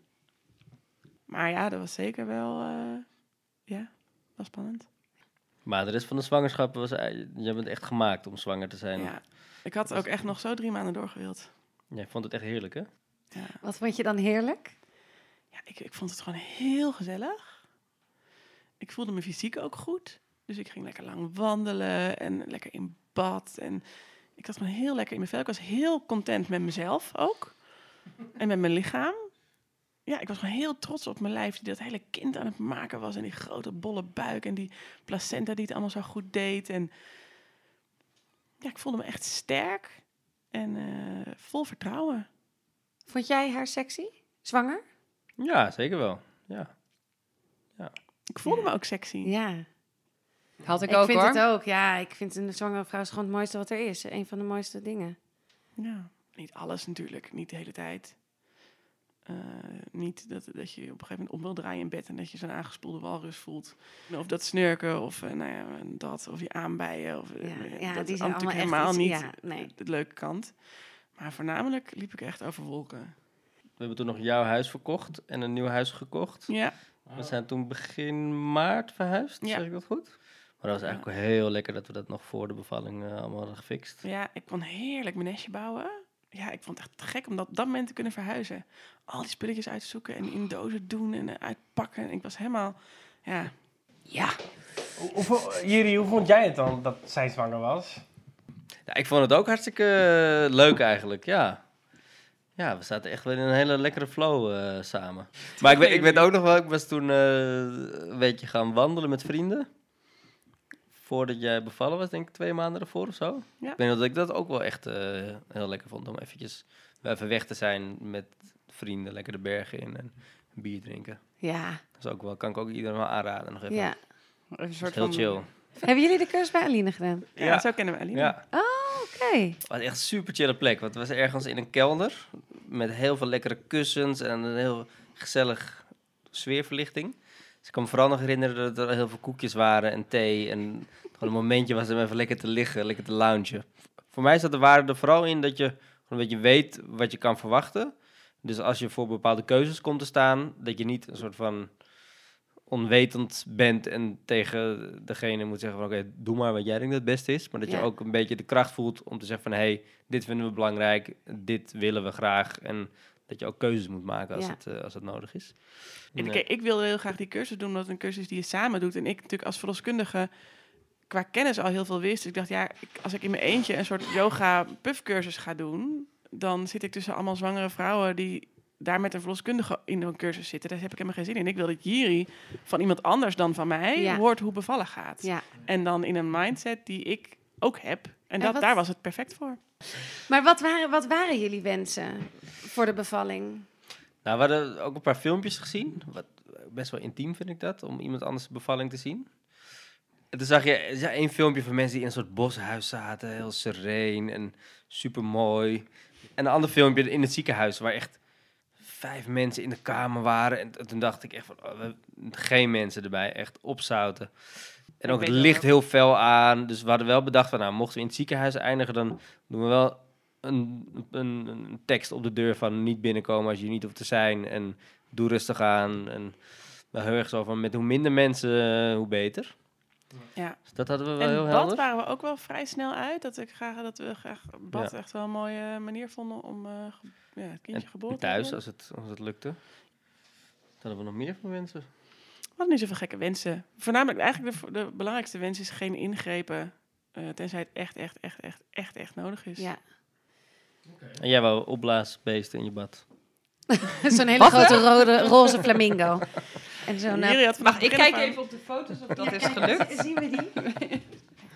Maar ja, dat was zeker wel, eh, ja, wel spannend. Maar de rest van de zwangerschap was, ei- je bent echt gemaakt om zwanger te zijn. Ja. Ik had ook echt nog zo drie maanden doorgewild. Jij vond het echt heerlijk, hè? Ja. Wat vond je dan heerlijk? Ja, ik, ik vond het gewoon heel gezellig. Ik voelde me fysiek ook goed. Dus ik ging lekker lang wandelen en lekker in bad. En ik had gewoon heel lekker in mijn vel. Ik was heel content met mezelf ook. En met mijn lichaam. Ja, ik was gewoon heel trots op mijn lijf die dat hele kind aan het maken was. En die grote bolle buik en die placenta die het allemaal zo goed deed. En ja, ik voelde me echt sterk en eh, vol vertrouwen. Vond jij haar sexy? Zwanger? Ja, zeker wel. Ja. Ik voelde Ja. me ook sexy. Ja. Had ik, Ik, ook vind het ook. Ja, ik vind een zwangere vrouw is gewoon het mooiste wat er is. Een van de mooiste dingen. Ja, niet alles natuurlijk, niet de hele tijd. Eh, niet dat, dat je op een gegeven moment om wil draaien in bed en dat je zo'n aangespoelde walrus voelt. Of dat snurken of eh, nou ja, dat, of je aanbijen. Of, eh, Ja, dat ja is die zijn natuurlijk allemaal echt helemaal iets- niet ja, nee. de, de leuke kant. Maar voornamelijk liep ik echt over wolken. We hebben toen nog jouw huis verkocht en een nieuw huis gekocht. Ja, We zijn toen begin maart verhuisd, Ja. zeg ik dat goed? Maar dat was eigenlijk wel heel lekker dat we dat nog voor de bevalling eh, allemaal hadden gefixt. ja, ik kon heerlijk mijn nestje bouwen. Ja, ik vond het echt te gek om dat op dat moment te kunnen verhuizen. Al die spulletjes uitzoeken en in dozen doen en eh, uitpakken. Ik was helemaal, ja, Ja. Hoe, hoeveel- Jiri, hoe vond jij het dan dat zij zwanger was? Ja, ik vond het ook hartstikke eh, leuk eigenlijk, ja. Ja, we zaten echt wel in een hele lekkere flow eh, samen. Maar ik weet, ik weet ook nog wel, ik was toen eh, een beetje gaan wandelen met vrienden. Voordat jij bevallen was, denk ik twee maanden ervoor of zo. Ja. Ik weet nog dat ik dat ook wel echt eh, heel lekker vond om eventjes even weg te zijn met vrienden. Lekker de bergen in en bier drinken. Ja, Dat is ook wel, kan ik ook iedereen wel aanraden nog even. ja. Een Dat is soort heel van... chill. Hebben jullie de cursus bij Aline gedaan? ja, Ja. zo kennen we Aline. Ja. Oké. Het was echt een super chille plek. Want het was ergens in een kelder. Met heel veel lekkere kussens en een heel gezellig sfeerverlichting. Dus ik kan me vooral nog herinneren dat er heel veel koekjes waren en thee. En gewoon een momentje was om even lekker te liggen, lekker te loungen. Voor mij zat de waarde er vooral in dat je gewoon een beetje weet wat je kan verwachten. Dus als je voor bepaalde keuzes komt te staan, dat je niet een soort van onwetend bent en tegen degene moet zeggen van oké, doe maar wat jij denkt dat het beste is. Maar dat je ook een beetje de kracht voelt om te zeggen van hé, hey, dit vinden we belangrijk, dit willen we graag. En dat je ook keuzes moet maken als, Ja. het, eh, als het nodig is. En kijk, ik wilde heel graag die cursus doen, omdat het een cursus is die je samen doet. En ik natuurlijk als verloskundige qua kennis al heel veel wist. Dus ik dacht, ja, ik- als ik in mijn eentje een soort yoga puffcursus ga doen, dan zit ik tussen allemaal zwangere vrouwen die daar met een verloskundige in een cursus zitten. Daar heb ik helemaal geen zin in. Ik wil dat Jiri van iemand anders dan van mij Ja. hoort hoe bevallen gaat. Ja. En dan in een mindset die ik ook heb. En, En dat, wat- daar was het perfect voor. Maar wat waren, wat waren jullie wensen voor de bevalling? Nou, we hadden ook een paar filmpjes gezien. Wat, best wel intiem vind ik dat, om iemand anders bevalling te zien. En toen zag je ja, één filmpje van mensen die in een soort boshuis zaten. Heel sereen en super mooi. En een ander filmpje in het ziekenhuis, waar echt vijf mensen in de kamer waren. En toen dacht ik echt van, oh, geen mensen erbij, echt opzouten. En ook het licht heel fel aan. Dus we hadden wel bedacht van, nou, mochten we in het ziekenhuis eindigen, dan doen we wel een, een, een tekst op de deur van niet binnenkomen als je niet hoeft te zijn. En doe rustig aan. En wel heel erg zo van, met hoe minder mensen, eh, hoe beter. Ja. Dus dat hadden we wel En heel bad helder. waren we ook wel vrij snel uit. Dat, ik graag, dat we graag bad Ja. echt wel een mooie manier vonden om eh, ge- ja, het kindje En geboren te thuis, hebben. als het, als het lukte. Hadden we nog meer voor mensen? We hadden niet zoveel gekke wensen. Voornamelijk, eigenlijk de, de belangrijkste wens is geen ingrepen. eh, tenzij het echt, echt, echt, echt, echt, echt nodig is. Ja. En jij wou opblaasbeesten in je bad. (laughs) Zo'n hele grote rode, roze flamingo. En zo'n... vanaf Mag ik kijk even op de foto's of dat ja, is gelukt? (laughs) Zien we die?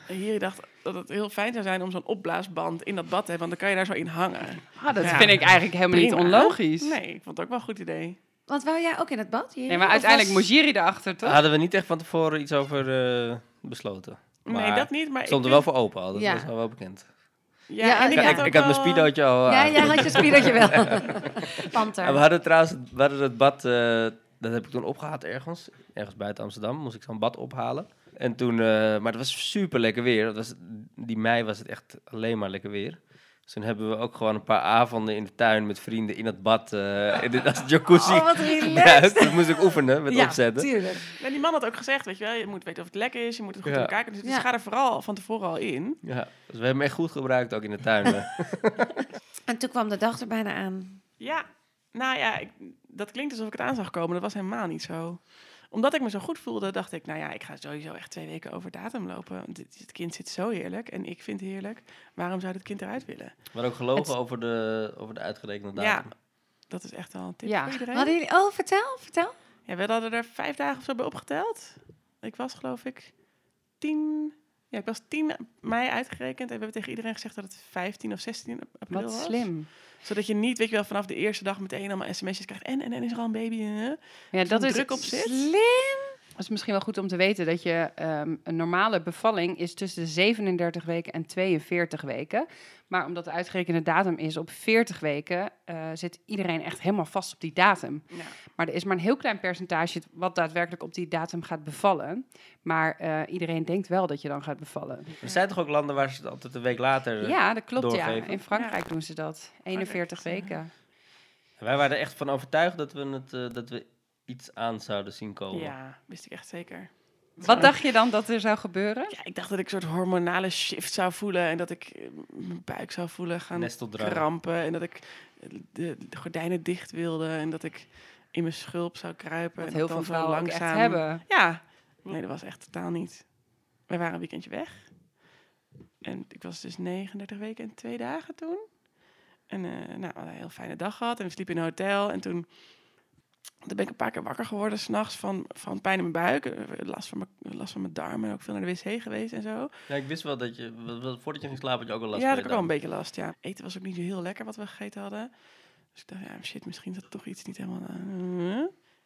(laughs) Hiri dacht dat het heel fijn zou zijn om zo'n opblaasband in dat bad te hebben. Want dan kan je daar zo in hangen. Ah, dat Ja. vind ik eigenlijk helemaal niet onlogisch. Nee, ik vond het ook wel een goed idee. Want wou jij ook in het bad? Jiri? Nee, maar uiteindelijk was- moest Jiri erachter, toch? Hadden we niet echt van tevoren iets over eh, besloten. nee, dat niet. Maar Stond er ik wel voor open al, dat Ja. was al wel bekend. Ja, Ja, en ik- Ik, had ik, had mijn speedootje al Ja, aan. jij had je spielertje wel. (laughs) Panter. En we hadden trouwens, we hadden het bad, eh, dat heb ik toen opgehaald ergens, ergens buiten Amsterdam, moest ik zo'n bad ophalen. En toen, eh, maar het was super lekker weer. Dat was, die mei was het echt alleen maar lekker weer. Dus toen hebben we ook gewoon een paar avonden in de tuin met vrienden in het bad, eh in de, als jacuzzi. Oh, wat buiten. relaxed. Dat moest ik oefenen met ja, opzetten. tuurlijk. En die man had ook gezegd, weet je wel, je moet weten of het lekker is, je moet het goed Ja. in elkaar kunnen zitten. Ja. Dus ga er vooral van tevoren al in. Ja, dus we hebben hem echt goed gebruikt ook in de tuin. (laughs) En toen kwam de dag er bijna aan. Ja, nou ja, ik, dat klinkt alsof ik het aan zag komen. Dat was helemaal niet zo. Omdat ik me zo goed voelde, dacht ik, nou ja, ik ga sowieso echt twee weken over datum lopen. Want dit, het kind zit zo heerlijk en ik vind het heerlijk. Waarom zou het kind eruit willen? Hadden ook gelogen Het- over de, over de uitgerekende Ja, datum. dat is echt wel een tip Ja. voor iedereen. Hadden jullie... Oh, vertel, vertel. Ja, we hadden er vijf dagen of zo bij opgeteld. Ik was geloof ik tien... Ja, ik was 10 mei uitgerekend en we hebben tegen iedereen gezegd dat het 15 of 16 april Wat was. slim. Zodat je niet, weet je wel, vanaf de eerste dag meteen allemaal sms'jes krijgt. En, en, en is er al een baby? eh? Ja, dat is druk op zit. Slim. Is misschien wel goed om te weten dat je ehm, een normale bevalling is tussen de 37 weken en 42 weken. Maar omdat de uitgerekende datum is op 40 weken, eh, zit iedereen echt helemaal vast op die datum. Ja. Maar er is maar een heel klein percentage wat daadwerkelijk op die datum gaat bevallen. Maar eh, iedereen denkt wel dat je dan gaat bevallen. Er zijn toch ook landen waar ze het altijd een week later... Ja, dat klopt. Ja. In Frankrijk doen ze dat. 41 Frankrijk is, eh, weken. Wij waren er echt van overtuigd dat we, het, eh, dat we iets aan zouden zien komen. ja, wist ik echt zeker. Wat dacht je dan dat er zou gebeuren? Ja, ik dacht dat ik een soort hormonale shift zou voelen en dat ik eh, mijn buik zou voelen gaan krampen en dat ik eh, de, de gordijnen dicht wilde en dat ik in mijn schulp zou kruipen. Wat en heel dan veel zo vrouwen ook langzaam... echt hebben. Ja, nee, dat was echt totaal niet. Wij waren een weekendje weg en ik was dus 39 weken en twee dagen toen. En eh, nou, we hadden een heel fijne dag gehad en we sliepen in een hotel en toen toen ben ik een paar keer wakker geworden s'nachts van, van pijn in mijn buik. eh, Last van mijn, last van mijn darmen. En ook veel naar de wc geweest en zo. Ja, ik wist wel dat je, voordat je ging slapen, had je ook al last ja, van had ik ook wel een beetje last, ja. Eten was ook niet zo heel lekker wat we gegeten hadden. Dus ik dacht, ja, shit, misschien is dat toch iets niet helemaal... eh.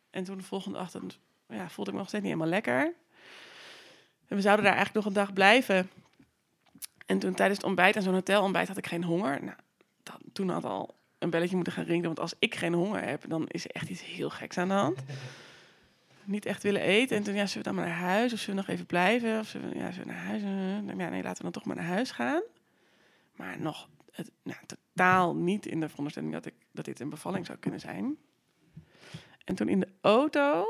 En toen de volgende ochtend ja, voelde ik me nog steeds niet helemaal lekker. En we zouden daar eigenlijk nog een dag blijven. En toen tijdens het ontbijt, en zo'n hotelontbijt, had ik geen honger. Nou, dat, toen had al een belletje moeten gaan ringen. Want als ik geen honger heb, dan is er echt iets heel geks aan de hand. (laughs) Niet echt willen eten. En toen, ja, zullen we dan maar naar huis? Of zullen we nog even blijven? Of zullen we, ja, zullen we naar huis? Eh, ja, nee, laten we dan toch maar naar huis gaan. Maar nog het, nou, totaal niet in de veronderstelling dat, ik, dat dit een bevalling zou kunnen zijn. En toen in de auto,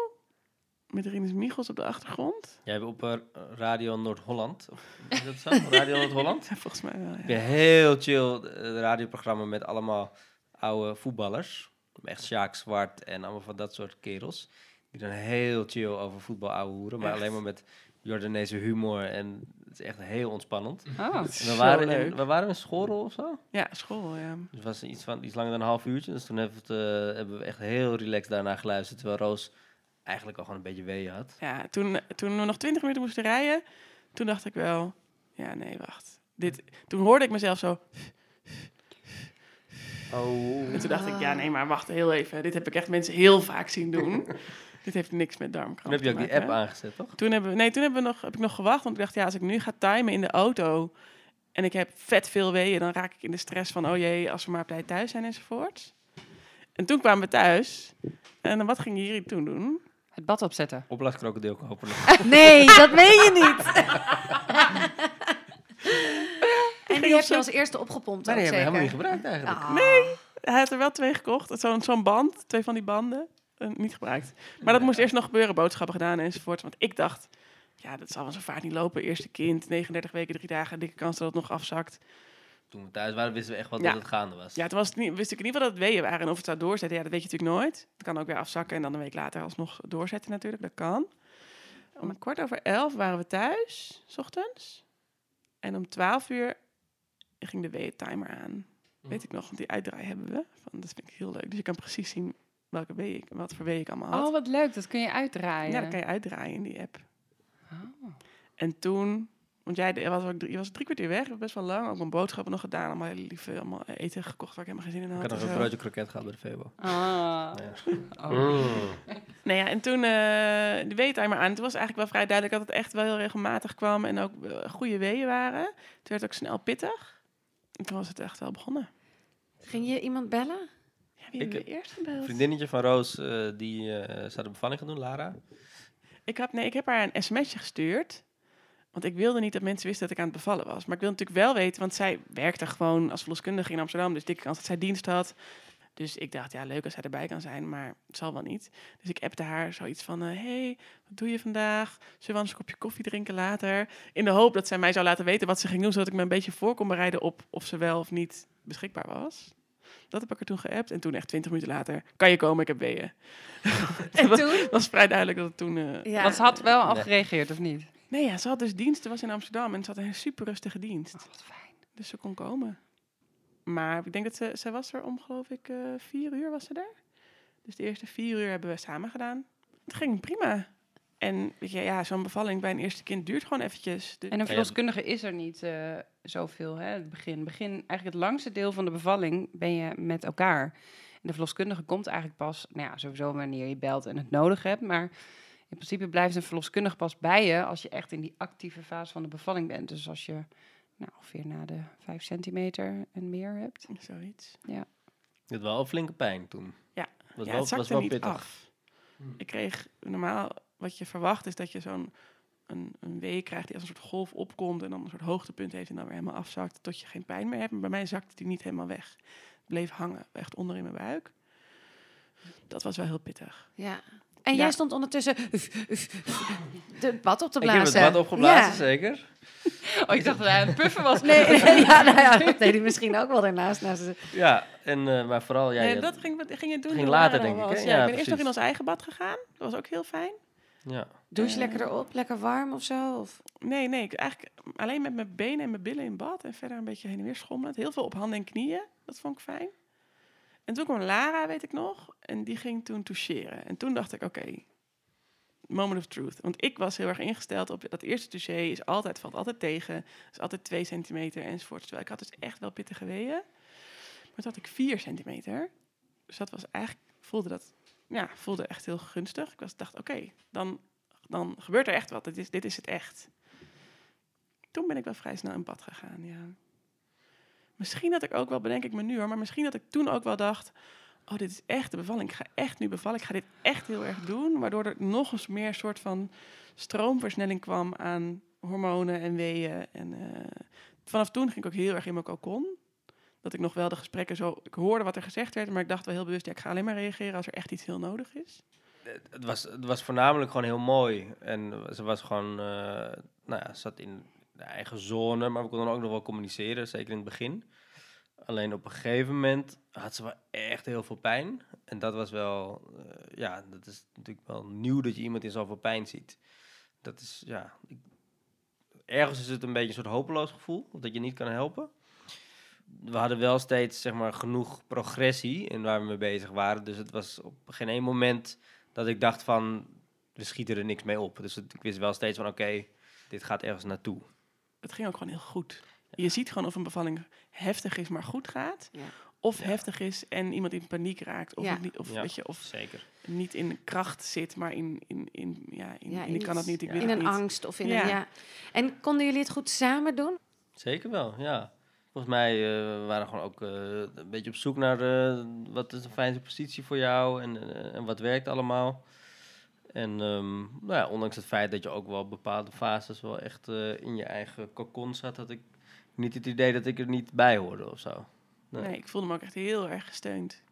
met Rinus Michels op de achtergrond. Jij hebt op eh, Radio Noord-Holland, (laughs) is dat zo? Radio Noord-Holland? Ja, volgens mij wel, Heb ja. je heel chill eh, radioprogramma met allemaal oude voetballers. Echt Sjaak Zwart en allemaal van dat soort kerels. Die dan heel chill over voetbal ouwe hoeren. Maar Echt? alleen maar met Jordaanese humor en het is echt heel ontspannend. Oh. En we, waren leuk. in, we waren in Schorrel of zo. Ja, school, ja. Dus het was iets, van, iets langer dan een half uurtje. Dus toen hebben we, het, eh, hebben we echt heel relaxed daarna geluisterd. Terwijl Roos eigenlijk al gewoon een beetje weeën had. Ja, toen, toen we nog 20 minuten moesten rijden, toen dacht ik wel, ja, nee, wacht. Dit, toen hoorde ik mezelf zo. Oh. En toen dacht ik, ja, nee, maar wacht heel even. Dit heb ik echt mensen heel vaak zien doen. (laughs) dit heeft niks met darmkramp Toen heb je ook die app aangezet, toch? Toen hebben we, nee, toen hebben we nog, heb ik nog gewacht. Want ik dacht, ja, als ik nu ga timen in de auto en ik heb vet veel weeën, dan raak ik in de stress van, oh jee, als we maar op tijd thuis zijn enzovoort. En toen kwamen we thuis. En dan wat ging Jiri toen doen? Het bad opzetten. Opblaaskrokodil kopen. (laughs) Nee, dat meen je niet. (laughs) die heb je als eerste opgepompt Maar die hebben we helemaal niet gebruikt eigenlijk. Ah. Nee. Hij had er wel twee gekocht. Zo'n zo'n band, twee van die banden. eh, niet gebruikt. Maar dat moest eerst nog gebeuren, boodschappen gedaan enzovoort. Want ik dacht, ja, dat zal wel zo vaart niet lopen. Eerste kind, 39 weken, drie dagen, dikke kans dat het nog afzakt. Toen we thuis waren, wisten we echt Ja. dat het gaande was. Ja, toen was het niet, wist ik in ieder geval dat het weeën waren. En of het zou doorzetten, ja, dat weet je natuurlijk nooit. Het kan ook weer afzakken en dan een week later alsnog doorzetten natuurlijk. Dat kan. Om kwart over elf waren we thuis, s ochtends. En om twaalf uur ging de weeën-timer aan. Weet ik nog, want die uitdraai hebben we. Van, dat vind ik heel leuk. Dus je kan precies zien welke wee ik, wat voor wee ik allemaal had. Oh, wat leuk. Dat kun je uitdraaien. ja, dat kan je uitdraaien in die app. Oh. En toen, want jij was, ook drie, je was drie kwartier weg, best wel lang. Ook mijn boodschappen nog gedaan. Allemaal hele lieve allemaal eten gekocht waar ik helemaal geen zin in Ik had. had nog en een broodje kroket gehad bij de Febo. Ah. Ja. (laughs) Oh. Mm. Nou ja, en toen eh de weetimer aan. Toen was eigenlijk wel vrij duidelijk dat het echt wel heel regelmatig kwam. En ook eh, goede weeën waren. Toen werd het ook snel pittig. En toen was het echt wel begonnen. Ging je iemand bellen? Ja, wie Ik, hebben we eerst gebeld? Een vriendinnetje van Roos, eh, die eh zou de bevalling gaan doen, Lara. Ik, had, nee, ik heb haar een sms'je gestuurd. Want ik wilde niet dat mensen wisten dat ik aan het bevallen was. Maar ik wilde natuurlijk wel weten, want zij werkte gewoon als verloskundige in Amsterdam. Dus dikke kans dat zij dienst had. Dus ik dacht, ja, leuk als zij erbij kan zijn, maar het zal wel niet. Dus ik appte haar zoiets van, hé, hey, wat doe je vandaag? Zullen we anders een kopje koffie drinken later? In de hoop dat zij mij zou laten weten wat ze ging doen, zodat ik me een beetje voor kon bereiden op of ze wel of niet beschikbaar was. Dat heb ik er toen geappt. En toen echt twintig minuten later, kan je komen, ik heb weeën. (laughs) En was, toen? was vrij duidelijk dat het toen... eh, Ja. Want ze had wel al gereageerd, of niet? Nee, ja, ze had dus dienst. Ze was in Amsterdam en ze had een super rustige dienst. Oh, wat fijn. Dus ze kon komen. Maar ik denk dat ze, ze was er om, geloof ik, eh, vier uur was ze er. Dus de eerste vier uur hebben we samen gedaan. Het ging prima. En weet je, ja, zo'n bevalling bij een eerste kind duurt gewoon eventjes. De- En een verloskundige is er niet eh, zoveel, hè? Het begin. begin. Eigenlijk het langste deel van de bevalling ben je met elkaar. En de verloskundige komt eigenlijk pas, nou ja, sowieso wanneer je belt en het nodig hebt. Maar in principe blijft een verloskundige pas bij je als je echt in die actieve fase van de bevalling bent. Dus als je nou, ongeveer na de vijf centimeter en meer hebt. Zoiets. Je had wel een flinke pijn toen. Ja. Was ja, wel, het zakte was wel niet pittig. af. Ik kreeg normaal, wat je verwacht is dat je zo'n een, een week krijgt die als een soort golf opkomt en dan een soort hoogtepunt heeft en dan weer helemaal afzakt tot je geen pijn meer hebt. Maar bij mij zakte die niet helemaal weg. Het bleef hangen, echt onder in mijn buik. Dat was wel heel pittig. Ja. En Ja. jij stond ondertussen de bad op te Ik heb blazen. het wat opgeblazen, Ja. zeker. Oh, ik dacht dat hij aan het puffen was. Nee, nee, (laughs) ja, nou ja, dat deed hij misschien ook wel daarnaast. Naast de- Ja, en, eh, maar vooral... Ja, je- dat ging, ging je doen. ging later, er denk ik? Ja, Ja, ik ben eerst nog in ons eigen bad gegaan. Dat was ook heel fijn. ja. Douche Eh. lekker erop, lekker warm of zo? Of? Nee, nee, ik eigenlijk alleen met mijn benen en mijn billen in bad en verder een beetje heen en weer schommelend. Heel veel op handen en knieën, dat vond ik fijn. En toen kwam Lara, weet ik nog, en die ging toen toucheren. En toen dacht ik, oké, moment of truth. Want ik was heel erg ingesteld op dat eerste touché is altijd, valt altijd tegen, is altijd twee centimeter enzovoort. Terwijl ik had dus echt wel pittige weeën. Maar toen had ik vier centimeter. Dus dat was eigenlijk, voelde dat, ja, voelde echt heel gunstig. Ik was, dacht, oké, dan, dan gebeurt er echt wat. Dit is, dit is het echt. Toen ben ik wel vrij snel in bad gegaan, ja. Misschien dat ik ook wel, bedenk ik me nu hoor, maar misschien dat ik toen ook wel dacht... oh, dit is echt de bevalling. Ik ga echt nu bevallen. Ik ga dit echt heel erg doen. Waardoor er nog eens meer soort van stroomversnelling kwam aan hormonen en weeën. En eh, vanaf toen ging ik ook heel erg in mijn cocon. Dat ik nog wel de gesprekken zo... Ik hoorde wat er gezegd werd, maar ik dacht wel heel bewust... ja, ik ga alleen maar reageren als er echt iets heel nodig is. Het was, het was voornamelijk gewoon heel mooi. En ze was gewoon, eh, nou ja, zat in de eigen zone, maar we konden ook nog wel communiceren, zeker in het begin. Alleen op een gegeven moment had ze wel echt heel veel pijn. En dat was wel, eh, ja, dat is natuurlijk wel nieuw dat je iemand in zoveel pijn ziet. dat is, ja... Ik, ergens is het een beetje een soort hopeloos gevoel, dat je niet kan helpen. We hadden wel steeds, zeg maar, genoeg progressie in waar we mee bezig waren. Dus het was op geen één moment dat ik dacht van, we schieten er niks mee op. Dus ik wist wel steeds van, oké, dit gaat ergens naartoe. Het ging ook gewoon heel goed. Je ziet gewoon of een bevalling heftig is, maar goed gaat. Ja. Of heftig is en iemand in paniek raakt. Of, Ja. niet, of, Ja. weet je, of Zeker. niet in kracht zit, maar in, in, in, ja, in, Ja, in ik kan het niet, ik ja. wil in een niet. angst of in Ja. een ja. En konden jullie het goed samen doen? Zeker wel, ja. Volgens mij eh, we waren gewoon ook eh, een beetje op zoek naar eh, wat is de fijnste positie voor jou en, en wat werkt allemaal. En ehm, nou ja, ondanks het feit dat je ook wel bepaalde fases wel echt eh, in je eigen cocon zat, had ik niet het idee dat ik er niet bij hoorde of zo. Nee. Nee, ik voelde me ook echt heel erg gesteund.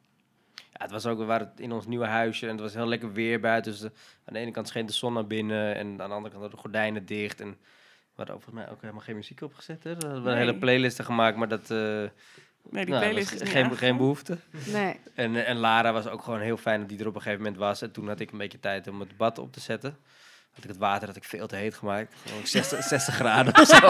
Ja, het was ook, we waren in ons nieuwe huisje en het was heel lekker weer buiten. Dus de- aan de ene kant scheen de zon naar binnen en aan de andere kant hadden de gordijnen dicht. En we hadden ook volgens mij ook helemaal geen muziek opgezet. Hè? We hadden Nee. een hele playlist gemaakt, maar dat... eh, Nee, die nou, playlist was is niet geen, geen behoefte. Nee. En, en Lara was ook gewoon heel fijn dat die er op een gegeven moment was. En toen had ik een beetje tijd om het bad op te zetten. Had ik het water had ik veel te heet gemaakt. Gewoon 60, 60 (laughs) graden of zo. (laughs)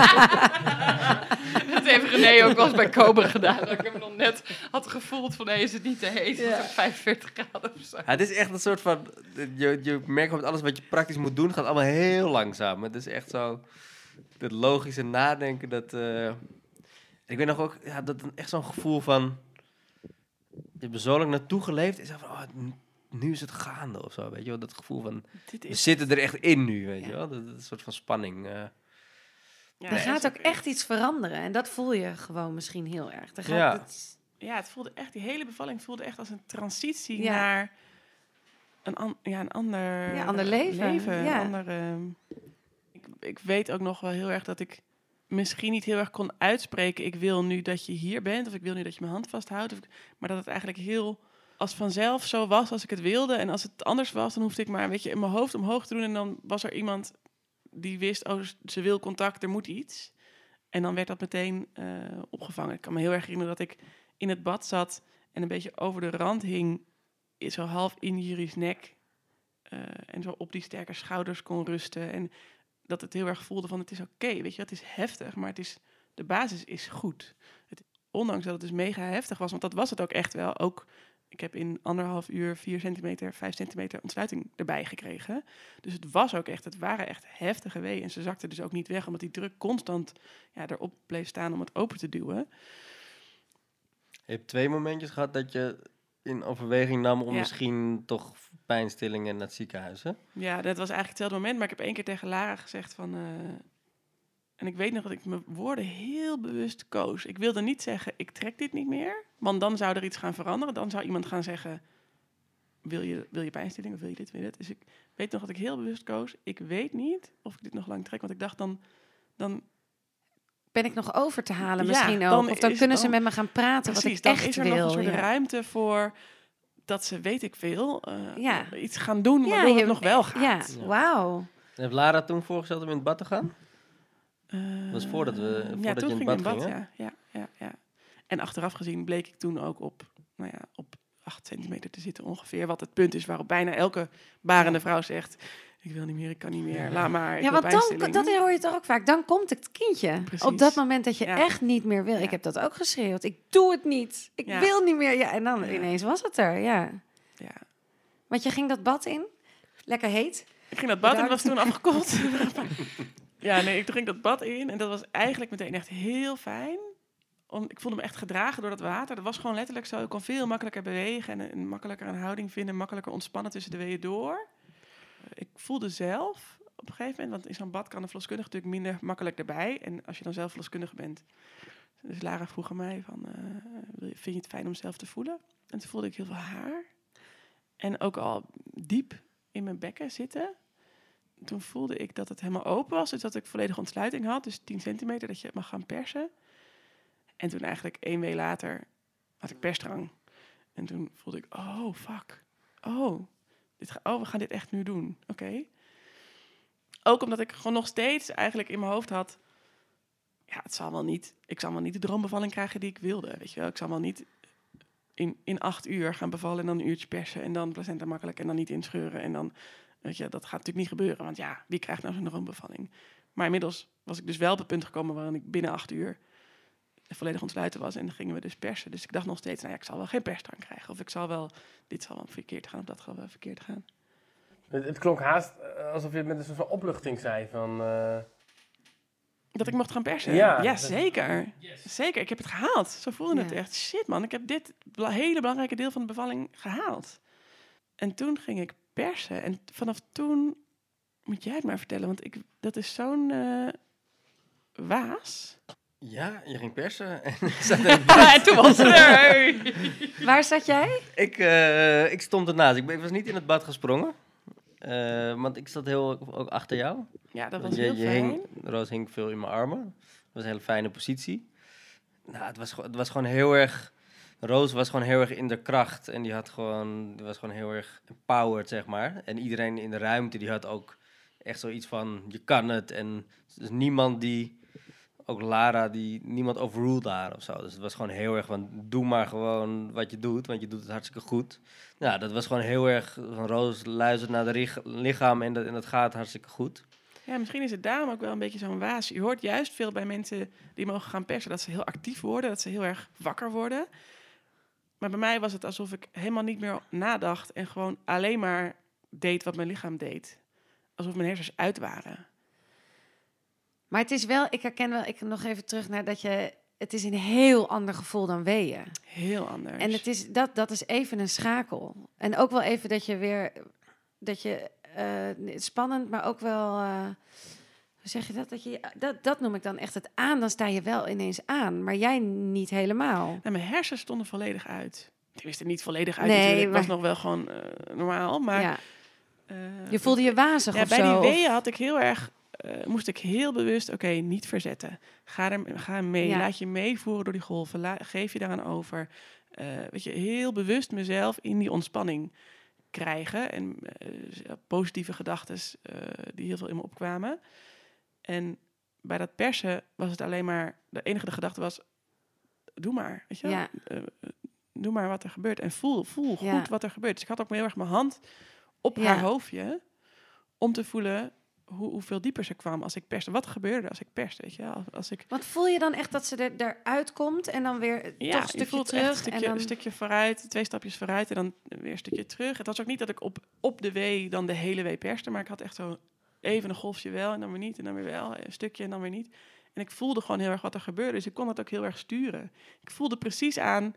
Dat heeft René ook wel eens bij Cobra gedaan. Dat ik hem nog net had gevoeld van, nee, is het niet te heet? Ook 45 graden of zo. Ja, het is echt een soort van... Je, je merkt gewoon alles wat je praktisch moet doen, gaat allemaal heel langzaam. Het is echt zo... Het logische nadenken, dat... eh, ik weet nog ook, ja, dat echt zo'n gevoel van... Je hebt er zo lang naartoe geleefd. En zo van, oh, nu is het gaande of zo, weet je wel. Dat gevoel van, Dit we is, zitten er echt in nu, weet Ja. je wel. Dat, is soort van spanning. eh. ja, er gaat is ook echt iets veranderen. En dat voel je gewoon misschien heel erg. Er gaat, Ja. het- Ja, het voelde echt, die hele bevalling voelde echt als een transitie Ja. naar een, an, ja, een ander, Ja, ander leven, een ja. ander, ehm, ik, ik weet ook nog wel heel erg dat ik misschien niet heel erg kon uitspreken. Ik wil nu dat je hier bent, of ik wil nu dat je mijn hand vasthoudt. Of, maar dat het eigenlijk heel als vanzelf zo was als ik het wilde. En als het anders was, dan hoefde ik maar een beetje in mijn hoofd omhoog te doen. En dan was er iemand die wist, oh, ze wil contact, er moet iets. En dan werd dat meteen eh, opgevangen. Ik kan me heel erg herinneren dat ik in het bad zat en een beetje over de rand hing, zo half in Juri's nek. eh, en zo op die sterke schouders kon rusten. En dat het heel erg voelde van het is oké, weet je, het is heftig, maar het is, de basis is goed. Het, ondanks dat het dus mega heftig was, want dat was het ook echt wel. Ook, ik heb in anderhalf uur vier centimeter, vijf centimeter ontsluiting erbij gekregen. Dus het was ook echt, het waren echt heftige weeën. En ze zakte dus ook niet weg, omdat die druk constant ja, erop bleef staan om het open te duwen. Je hebt twee momentjes gehad dat je in overweging nam om Ja. misschien toch pijnstillingen naar het ziekenhuis, hè? Ja, dat was eigenlijk hetzelfde moment. Maar ik heb één keer tegen Lara gezegd van... eh, en ik weet nog dat ik mijn woorden heel bewust koos. Ik wilde niet zeggen, ik trek dit niet meer. Want dan zou er iets gaan veranderen. Dan zou iemand gaan zeggen, wil je, wil je pijnstilling of wil je dit, wil je dit? Dus ik weet nog dat ik heel bewust koos. Ik weet niet of ik dit nog lang trek. Want ik dacht dan... dan ben ik nog over te halen Ja, misschien dan ook? Of dan kunnen ze met me gaan praten precies, wat ik dan echt is er wil. nog een soort ja. ruimte voor... dat ze, weet ik veel, eh, Ja. iets gaan doen Ja, waardoor je- het nog wel Ja, gaat. Ja. wauw. Heeft Lara toen voorgesteld om in het bad te gaan? Eh, was voordat we- ja, voordat toen je in ging het ik bad in bad, ging, ja, ja, ja, ja. En achteraf gezien bleek ik toen ook op, nou ja, op 8 centimeter te zitten ongeveer. Wat het punt is waarop bijna elke barende vrouw zegt... ik wil niet meer, ik kan niet meer, laat maar, Ja, want dan, dat hoor je toch ook vaak. Dan komt het kindje. Precies. Op dat moment dat je Ja. echt niet meer wil. Ja. Ik heb dat ook geschreeuwd. Ik doe het niet. Ik Ja. wil niet meer. Ja, en dan ineens was het er. Ja. Ja. Want je ging dat bad in. Lekker heet. Ik ging dat bad en Bedankt. was toen afgekoeld. (laughs) (laughs) ja, nee, ik ging dat bad in en dat was eigenlijk meteen echt heel fijn. Om, ik voelde me echt gedragen door dat water. Dat was gewoon letterlijk zo. Ik kon veel makkelijker bewegen en een makkelijker een houding vinden. Makkelijker ontspannen tussen de weeën door. Ik voelde zelf op een gegeven moment, want in zo'n bad kan een verloskundige natuurlijk minder makkelijk erbij. En als je dan zelf verloskundige bent. Dus Lara vroeg aan mij van, eh, vind je het fijn om zelf te voelen? En toen voelde ik heel veel haar. En ook al diep in mijn bekken zitten. Toen voelde ik dat het helemaal open was. Dus dat ik volledige ontsluiting had. Dus 10 centimeter dat je mag gaan persen. En toen eigenlijk één week later had ik persdrang. En toen voelde ik, oh fuck. Oh, oh we gaan dit echt nu doen. Oké. Ook omdat ik gewoon nog steeds eigenlijk in mijn hoofd had... Ja, het zal wel niet... Ik zal wel niet de droombevalling krijgen die ik wilde. Weet je wel, ik zal wel niet in, in acht uur gaan bevallen en dan een uurtje persen en dan placenta makkelijk en dan niet inscheuren en dan Weet je, dat gaat natuurlijk niet gebeuren, want ja, wie krijgt nou zo'n droombevalling? Maar inmiddels was ik dus wel op het punt gekomen waarin ik binnen acht uur volledig ontsluiten was. En dan gingen we dus persen. Dus ik dacht nog steeds, nou ja, ik zal wel geen persdrang krijgen. Of ik zal wel, dit zal wel verkeerd gaan, of dat zal wel verkeerd gaan. Het, het klonk haast eh, alsof je het met een soort van opluchting zei van... eh, Dat ik mocht gaan persen? Ja. Ja, zeker. Zeker, ik heb het gehaald. Zo voelde het echt. Shit man, ik heb dit hele belangrijke deel van de bevalling gehaald. En toen ging ik persen. En vanaf toen moet jij het maar vertellen, want ik, dat is zo'n eh, waas. Ja, je ging persen. (laughs) En (laughs) er- toen was het er. Waar zat jij? ik, eh, ik stond ernaast. Ik, was niet in het bad gesprongen. Eh, want ik zat heel ook achter jou. Ja, dat was je, heel je fijn. hing, Roos hing veel in mijn armen. Dat was een hele fijne positie. Nou, het was, gewoon- het was gewoon heel erg... Roos was gewoon heel erg in de kracht. En die, had gewoon, die was gewoon heel erg empowered, zeg maar. En iedereen in de ruimte, die had ook echt zoiets van... Je kan het. En dus niemand die... Ook Lara, die, niemand overruled haar of zo. Dus het was gewoon heel erg van... Doe maar gewoon wat je doet, want je doet het hartstikke goed. Nou, dat was gewoon heel erg... Van Roos luistert naar de lichaam en dat, en dat gaat hartstikke goed. Ja, misschien is het daarom ook wel een beetje zo'n waas. Je hoort juist veel bij mensen die mogen gaan persen dat ze heel actief worden, dat ze heel erg wakker worden. Maar bij mij was het alsof ik helemaal niet meer nadacht en gewoon alleen maar deed wat mijn lichaam deed. Alsof mijn hersens uit waren. Maar het is wel, ik herken wel, ik nog even terug naar dat je, het is een heel ander gevoel dan weeën. Heel anders. En het is, dat, dat is even een schakel. En ook wel even dat je weer, dat je, eh, spannend, maar ook wel, eh, hoe zeg je dat? Dat, je, dat? dat noem ik dan echt het aan, dan sta je wel ineens aan, maar jij niet helemaal. Nou, mijn hersens stonden volledig uit. Tenminste, niet volledig uit Nee. Het was nog wel gewoon eh, normaal. Maar ja. Je voelde je wazig Ja, of bij zo. die weeën had ik heel erg, eh, moest ik heel bewust, oké, niet verzetten. Ga, er, ga mee, Ja. laat je meevoeren door die golven, la- geef je daaraan over. Eh, weet je, heel bewust mezelf in die ontspanning krijgen. En eh, positieve gedachten die heel veel in me opkwamen. En bij dat persen was het alleen maar, de enige de gedachte was, doe maar, weet je? Ja. Doe maar wat er gebeurt. En voel, voel goed wat er gebeurt. Dus ik had ook heel erg mijn hand op haar hoofdje om te voelen hoe, hoeveel dieper ze kwam als ik perste. Wat gebeurde als ik perste, weet je? Als, als ik, Want voel je dan echt dat ze er, eruit komt en dan weer ja, toch een je stukje voelt terug? echt een stukje, en dan... een stukje vooruit, twee stapjes vooruit en dan weer een stukje terug. Het was ook niet dat ik op, op de wee dan de hele wee perste, maar ik had echt zo even een golfje wel en dan weer niet en dan weer wel, een stukje en dan weer niet. En ik voelde gewoon heel erg wat er gebeurde, dus ik kon dat ook heel erg sturen. Ik voelde precies aan,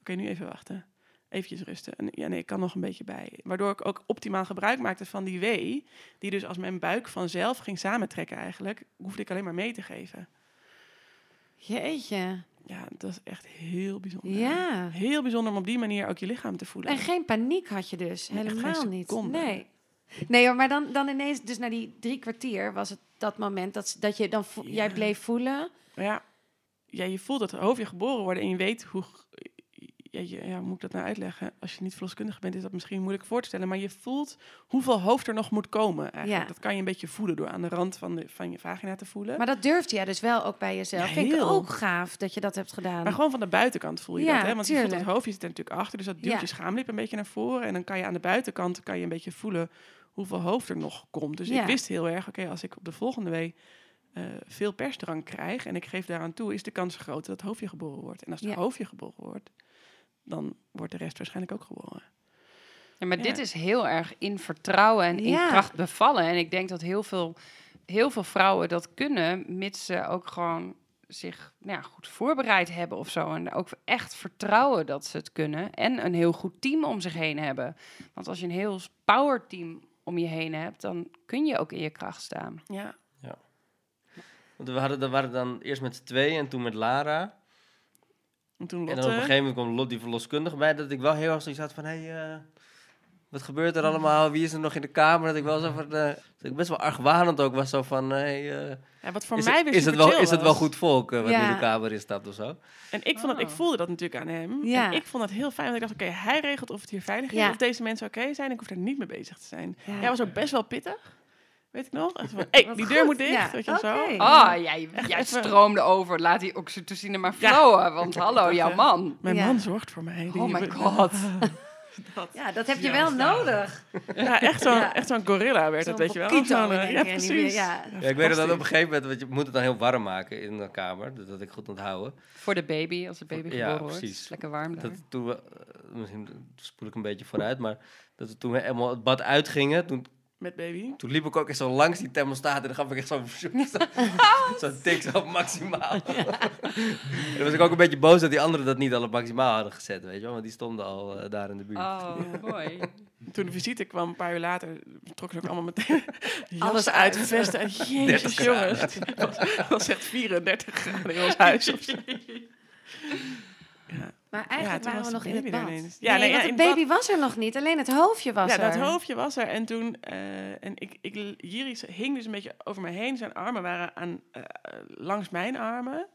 oké, nu even wachten. Eventjes rusten. En ja, nee, ik kan nog een beetje bij. Waardoor ik ook optimaal gebruik maakte van die wee. Die dus als mijn buik vanzelf ging samentrekken eigenlijk, hoefde ik alleen maar mee te geven. Jeetje. Ja, dat is echt heel bijzonder. Ja. Heel bijzonder om op die manier ook je lichaam te voelen. En geen paniek had je dus, Nee, helemaal niet. Nee. Nee hoor, maar dan, dan ineens, dus na die drie kwartier was het dat moment dat, dat je dan, jij bleef voelen. Ja, ja, je voelt dat hoofdje geboren worden en je weet hoe... Ja, je- ja, hoe moet ik dat nou uitleggen? Als je niet verloskundige bent, is dat misschien moeilijk voor te stellen. Maar je voelt hoeveel hoofd er nog moet komen. Eigenlijk. Ja. Dat kan je een beetje voelen door aan de rand van, de, van je vagina te voelen. Maar dat durfde jij dus wel ook bij jezelf. Ja, Vind ik ook gaaf dat je dat hebt gedaan. Maar gewoon van de buitenkant voel je Ja, dat, hè? Want je voelt het hoofdje zit er natuurlijk achter, dus dat duwt je schaamlip een beetje naar voren. En dan kan je aan de buitenkant kan je een beetje voelen hoeveel hoofd er nog komt. Dus ik wist heel erg, oké, als ik op de volgende week eh, veel persdrang krijg en ik geef daaraan toe, is de kans groter dat het hoofdje geboren wordt. En als het hoofdje geboren wordt, dan wordt de rest waarschijnlijk ook geboren. Ja, maar Ja. dit is heel erg in vertrouwen en in Ja. kracht bevallen. En ik denk dat heel veel, heel veel vrouwen dat kunnen, mits ze ook gewoon zich nou ja, goed voorbereid hebben of zo. En ook echt vertrouwen dat ze het kunnen. En een heel goed team om zich heen hebben. Want als je een heel power team om je heen hebt, dan kun je ook in je kracht staan. Ja, Want we hadden, we waren dan eerst met z'n tweeën en toen met Lara. En toen En dan op een gegeven moment kwam Lot, die verloskundige bij. Dat ik wel heel erg zoiets had van... Hé, hey, eh, wat gebeurt er allemaal? Wie is er nog in de kamer? Dat ik wel zo van... eh, dat ik best wel argwanend ook was. Zo van... Hey, eh, ja, wat voor is, mij het, weer is, het wel, chill is het wel goed volk wat nu Ja. de kamer in staat of zo? En ik, vond dat, ik Oh. voelde dat natuurlijk aan hem. Ja. En ik vond dat heel fijn. Want ik dacht, oké, hij regelt of het hier veilig is. Ja. Of deze mensen oké zijn. Ik hoef er niet mee bezig te zijn. Ja. Jij was ook best wel pittig. Weet ik nog? (laughs) Hey, die deur goed. moet dicht. Ja, Weet je wel zo. Oh, jij, jij stroomde over. Laat die oxytocine maar Ja. flowen. Want hallo, jouw eh, man. Mijn Ja. man zorgt voor mij. Die- Oh my god. (laughs) dat. (laughs) Ja, dat heb je Ja, wel nodig. Ja, echt zo'n Ja. echt zo'n gorilla werd het, weet je wel. Zo'n, eh, ja, precies. ja. Ja, ik weet dat op een gegeven moment, want je moet het dan heel warm maken in de kamer. Dat had ik goed onthouden. Voor de baby, als de baby Ja, geboren wordt. precies. Lekker warm daar. Dat toen we, eh, misschien spoel ik een beetje vooruit, maar dat we toen we helemaal het bad uitgingen, toen, Met baby. toen liep ik ook echt zo langs die thermostaat en dan gaf ik echt zo'n (laughs) zo, zo tik zo op maximaal. (laughs) en dan was ik ook een beetje boos dat die anderen dat niet al op maximaal hadden gezet, weet je wel, want die stonden al eh, daar in de buurt. Oh, (laughs) mooi. Toen de visite kwam, een paar uur later, trokken ze ook allemaal meteen Alles uit, vesten. En jezus, 30 jongens. Het was, echt 34 graden in ons huis. Of zo. Ja. Maar Ja, eigenlijk waren we nog in het bad. Ja, nee, nee, ja, want de het baby was er nog niet. Alleen het hoofdje was ja, er. dat hoofdje was er. En toen, eh, en ik, ik, Jiris hing dus een beetje over me heen. Zijn armen waren aan, eh, langs mijn armen.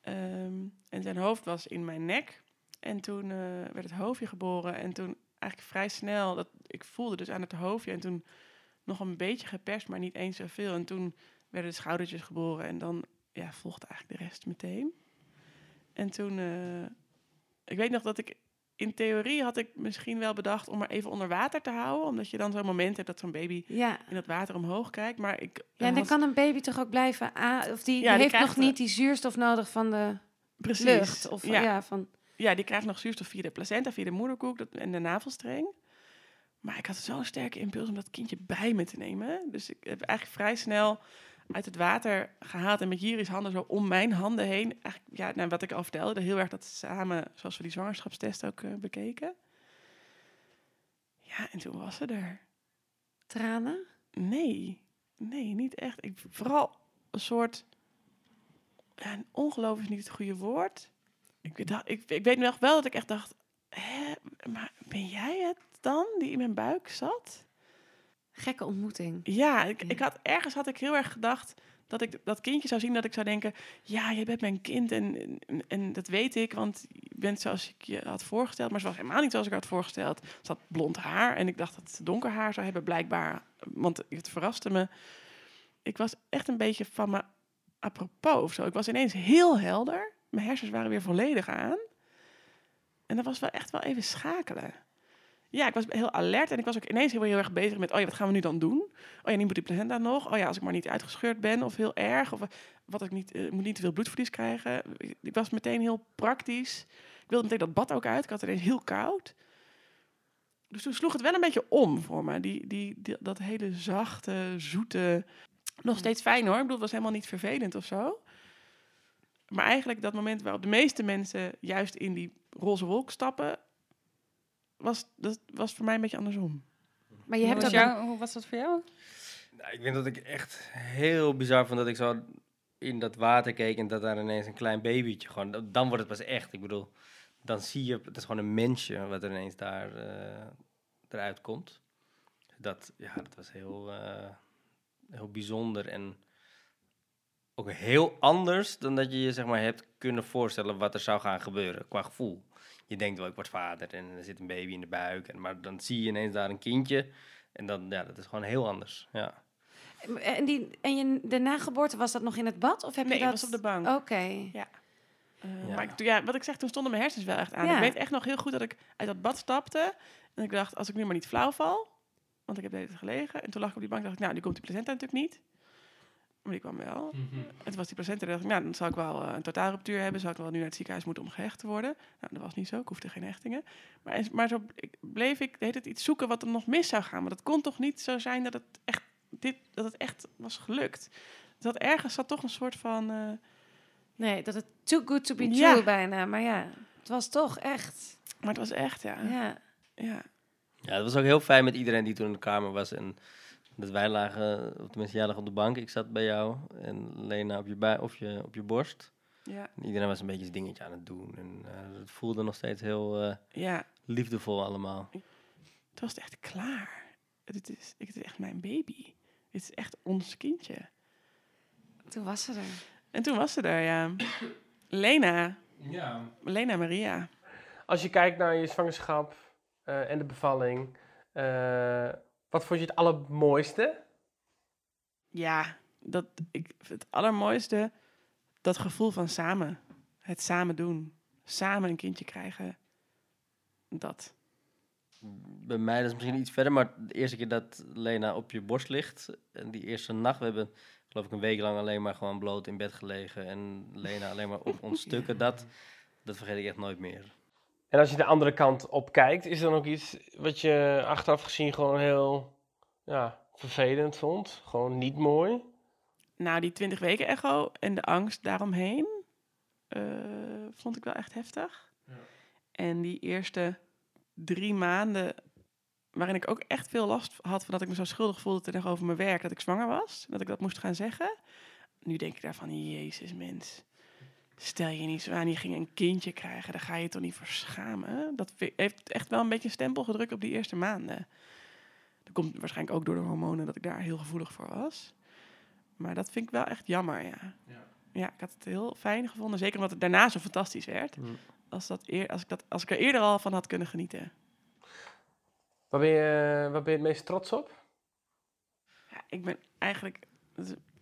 Ehm, en zijn hoofd was in mijn nek. En toen eh, werd het hoofdje geboren. En toen eigenlijk vrij snel, dat, ik voelde dus aan het hoofdje. En toen nog een beetje geperst, maar niet eens zoveel. En toen werden de schoudertjes geboren. En dan ja, volgde eigenlijk de rest meteen. En toen, ik weet nog dat ik in theorie had ik misschien wel bedacht om maar even onder water te houden. Omdat je dan zo'n moment hebt dat zo'n baby Ja. in dat water omhoog kijkt. Maar ik ja, en dan kan een baby toch ook blijven aan... Of die, Ja, die heeft nog niet die zuurstof nodig van de precies. lucht. Of, ja. ja. van... ja, die krijgt nog zuurstof via de placenta, via de moederkoek dat, en de navelstreng. Maar ik had zo'n sterke impuls om dat kindje bij me te nemen. Dus ik heb eigenlijk vrij snel uit het water gehaald en met Jiris handen zo om mijn handen heen. Eigenlijk, ja, nou, wat ik al vertelde, heel erg dat samen, zoals we die zwangerschapstest ook eh, bekeken. Ja, en toen was ze er. Tranen? Nee, nee, niet echt. Ik, vooral een soort. Ja, een ongeloof is niet het goede woord. Ik, dacht, ik, ik weet nog wel dat ik echt dacht: hè, maar ben jij het dan die in mijn buik zat? Gekke ontmoeting. Ja, ik, ik had, ergens had ik heel erg gedacht dat ik dat kindje zou zien, dat ik zou denken: ja, je bent mijn kind en, en, en dat weet ik, want je bent zoals ik je had voorgesteld. Maar ze was helemaal niet zoals ik had voorgesteld. Ze had blond haar en ik dacht dat ze donker haar zou hebben, blijkbaar. Want het verraste me. Ik was echt een beetje van me apropos of zo. Ik was ineens heel helder. Mijn hersens waren weer volledig aan. En dat was wel echt wel even schakelen. Ja, ik was heel alert en ik was ook ineens heel, heel erg bezig met... oh ja, wat gaan we nu dan doen? Oh ja, nu moet die placenta nog. Oh ja, als ik maar niet uitgescheurd ben of heel erg. Of eh, wat ik niet, eh, moet niet te veel bloedverlies krijgen. Ik, was meteen heel praktisch. Ik wilde meteen dat bad ook uit. Ik had ineens heel koud. Dus toen sloeg het wel een beetje om voor me. Die, die, die- dat hele zachte, zoete... Nog steeds fijn hoor. Ik bedoel, het was helemaal niet vervelend of zo. Maar eigenlijk dat moment waarop de meeste mensen juist in die roze wolk stappen... Was, dat was voor mij een beetje andersom. Maar je Hoe hebt was, een- jou, hoe was dat voor jou? Nou, ik weet dat ik echt heel bizar vond dat ik zo in dat water keek en dat daar ineens een klein babytje gewoon, dan- wordt het pas echt. Ik bedoel, dan zie je, het is gewoon een mensje wat er ineens daar eh, eruit komt. Dat, ja, dat was heel, eh, heel bijzonder en ook heel anders dan dat je je zeg maar hebt kunnen voorstellen wat er zou gaan gebeuren qua gevoel. Je denkt wel, ik word vader en er zit een baby in de buik, en, maar dan zie je ineens daar een kindje en dan, ja, dat is gewoon heel anders, ja. En, die, en je, de nageboorte, was dat nog in het bad? Of heb Nee, je ik dat... was op de bank. Oké. Eh, Ja. Maar ik, ja, wat ik zeg, toen stonden mijn hersens wel echt aan. Ja. Ik weet echt nog heel goed dat ik uit dat bad stapte. En ik dacht, als ik nu maar niet flauw val. Want ik heb de hele tijd gelegen. En toen lag ik op die bank en dacht ik, nou, nu komt die placenta natuurlijk niet. Maar die kwam wel. En toen was die placenta, en dacht ik, nou, dan zou ik wel eh, een totaalruptuur hebben. Zou ik wel nu naar het ziekenhuis moeten om gehecht te worden. Nou, dat was niet zo. Ik hoefde geen hechtingen. Maar, maar zo bleef ik de hele tijd iets zoeken wat er nog mis zou gaan. Maar dat kon toch niet zo zijn dat het echt, dit, dat het echt was gelukt. Dat ergens zat toch een soort van... eh, Nee, dat het too good to be Ja. true bijna. Maar ja, het was toch echt. maar het was echt, ja. Ja. ja. Ja, het was ook heel fijn met iedereen die toen in de kamer was. En dat wij lagen, of tenminste jij lag op de bank, ik zat bij jou en Lena op je, bui, of je, op je borst. Ja, En iedereen was een beetje zijn dingetje aan het doen. En eh, het voelde nog steeds heel eh, ja. liefdevol allemaal. Het was echt klaar. Het is, het is echt mijn baby. Het is echt ons kindje. Toen was ze er. En toen was ze er, ja. Lena. Ja. Lena Maria. Als je kijkt naar je zwangerschap eh, en de bevalling, eh, wat vond je het allermooiste? Ja, dat, ik, het allermooiste, dat gevoel van samen. Het samen doen. Samen een kindje krijgen. Dat. bij mij dat is misschien iets verder, maar de eerste keer dat Lena op je borst ligt, en die eerste nacht, we hebben geloof ik een week lang alleen maar gewoon bloot in bed gelegen en Lena alleen maar op (laughs) ons stukken, dat, dat vergeet ik echt nooit meer. En als je de andere kant op kijkt, is er dan ook iets wat je achteraf gezien gewoon heel ja, vervelend vond? Gewoon niet mooi? Nou, die 20 weken echo en de angst daaromheen eh, vond ik wel echt heftig. En die eerste drie maanden, waarin ik ook echt veel last had van dat ik me zo schuldig voelde tegenover mijn werk, dat ik zwanger was, dat ik dat moest gaan zeggen. Nu denk ik daarvan, jezus mens, stel je niet zo aan, je ging een kindje krijgen, daar ga je toch niet voor schamen. Dat heeft echt wel een beetje een stempel gedrukt op die eerste maanden. Dat komt waarschijnlijk ook door de hormonen dat ik daar heel gevoelig voor was. Maar dat vind ik wel echt jammer, ja. Ja, ik had het heel fijn gevonden. Zeker omdat het daarna zo fantastisch werd. Mm. Als, dat eer, als, ik dat, als ik er eerder al van had kunnen genieten. Waar ben je, waar ben je het meest trots op? Ja, ik ben eigenlijk...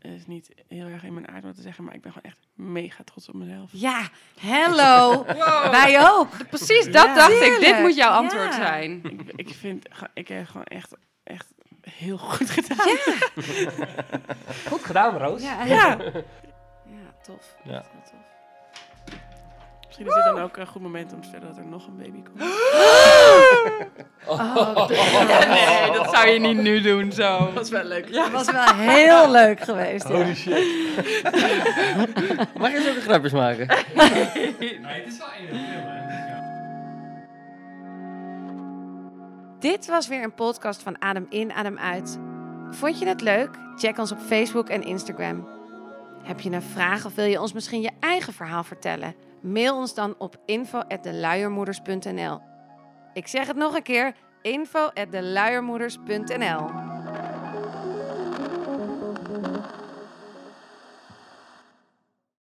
Het is niet heel erg in mijn aard om te zeggen... maar ik ben gewoon echt mega trots op mezelf. Ja, hello. (laughs) Wij ook. Precies, dat Ja. dacht ik. Dit moet jouw antwoord ja. zijn. ik, ik vind... Ik heb gewoon echt, echt heel goed gedaan. (laughs) Goed gedaan, Roos. Ja, Ja. ja tof. Ja. Heel tof. Misschien is dit dan ook een goed moment om te vertellen dat er nog een baby komt. (gasps) Oh, Nee, dat zou je niet nu doen zo. Dat was wel leuk. dat was wel heel leuk geweest. ja. Holy shit. (laughs) Mag je zulke grapjes maken? het is wel een film, hè? Ja. Dit was weer een podcast van Adem in, Adem uit. Vond je het leuk? Check ons op Facebook en Instagram. Heb je een vraag of wil je ons misschien je eigen verhaal vertellen? Mail ons dan op info@deluiermoeders.nl. Ik zeg het nog een keer: info@deluiermoeders.nl.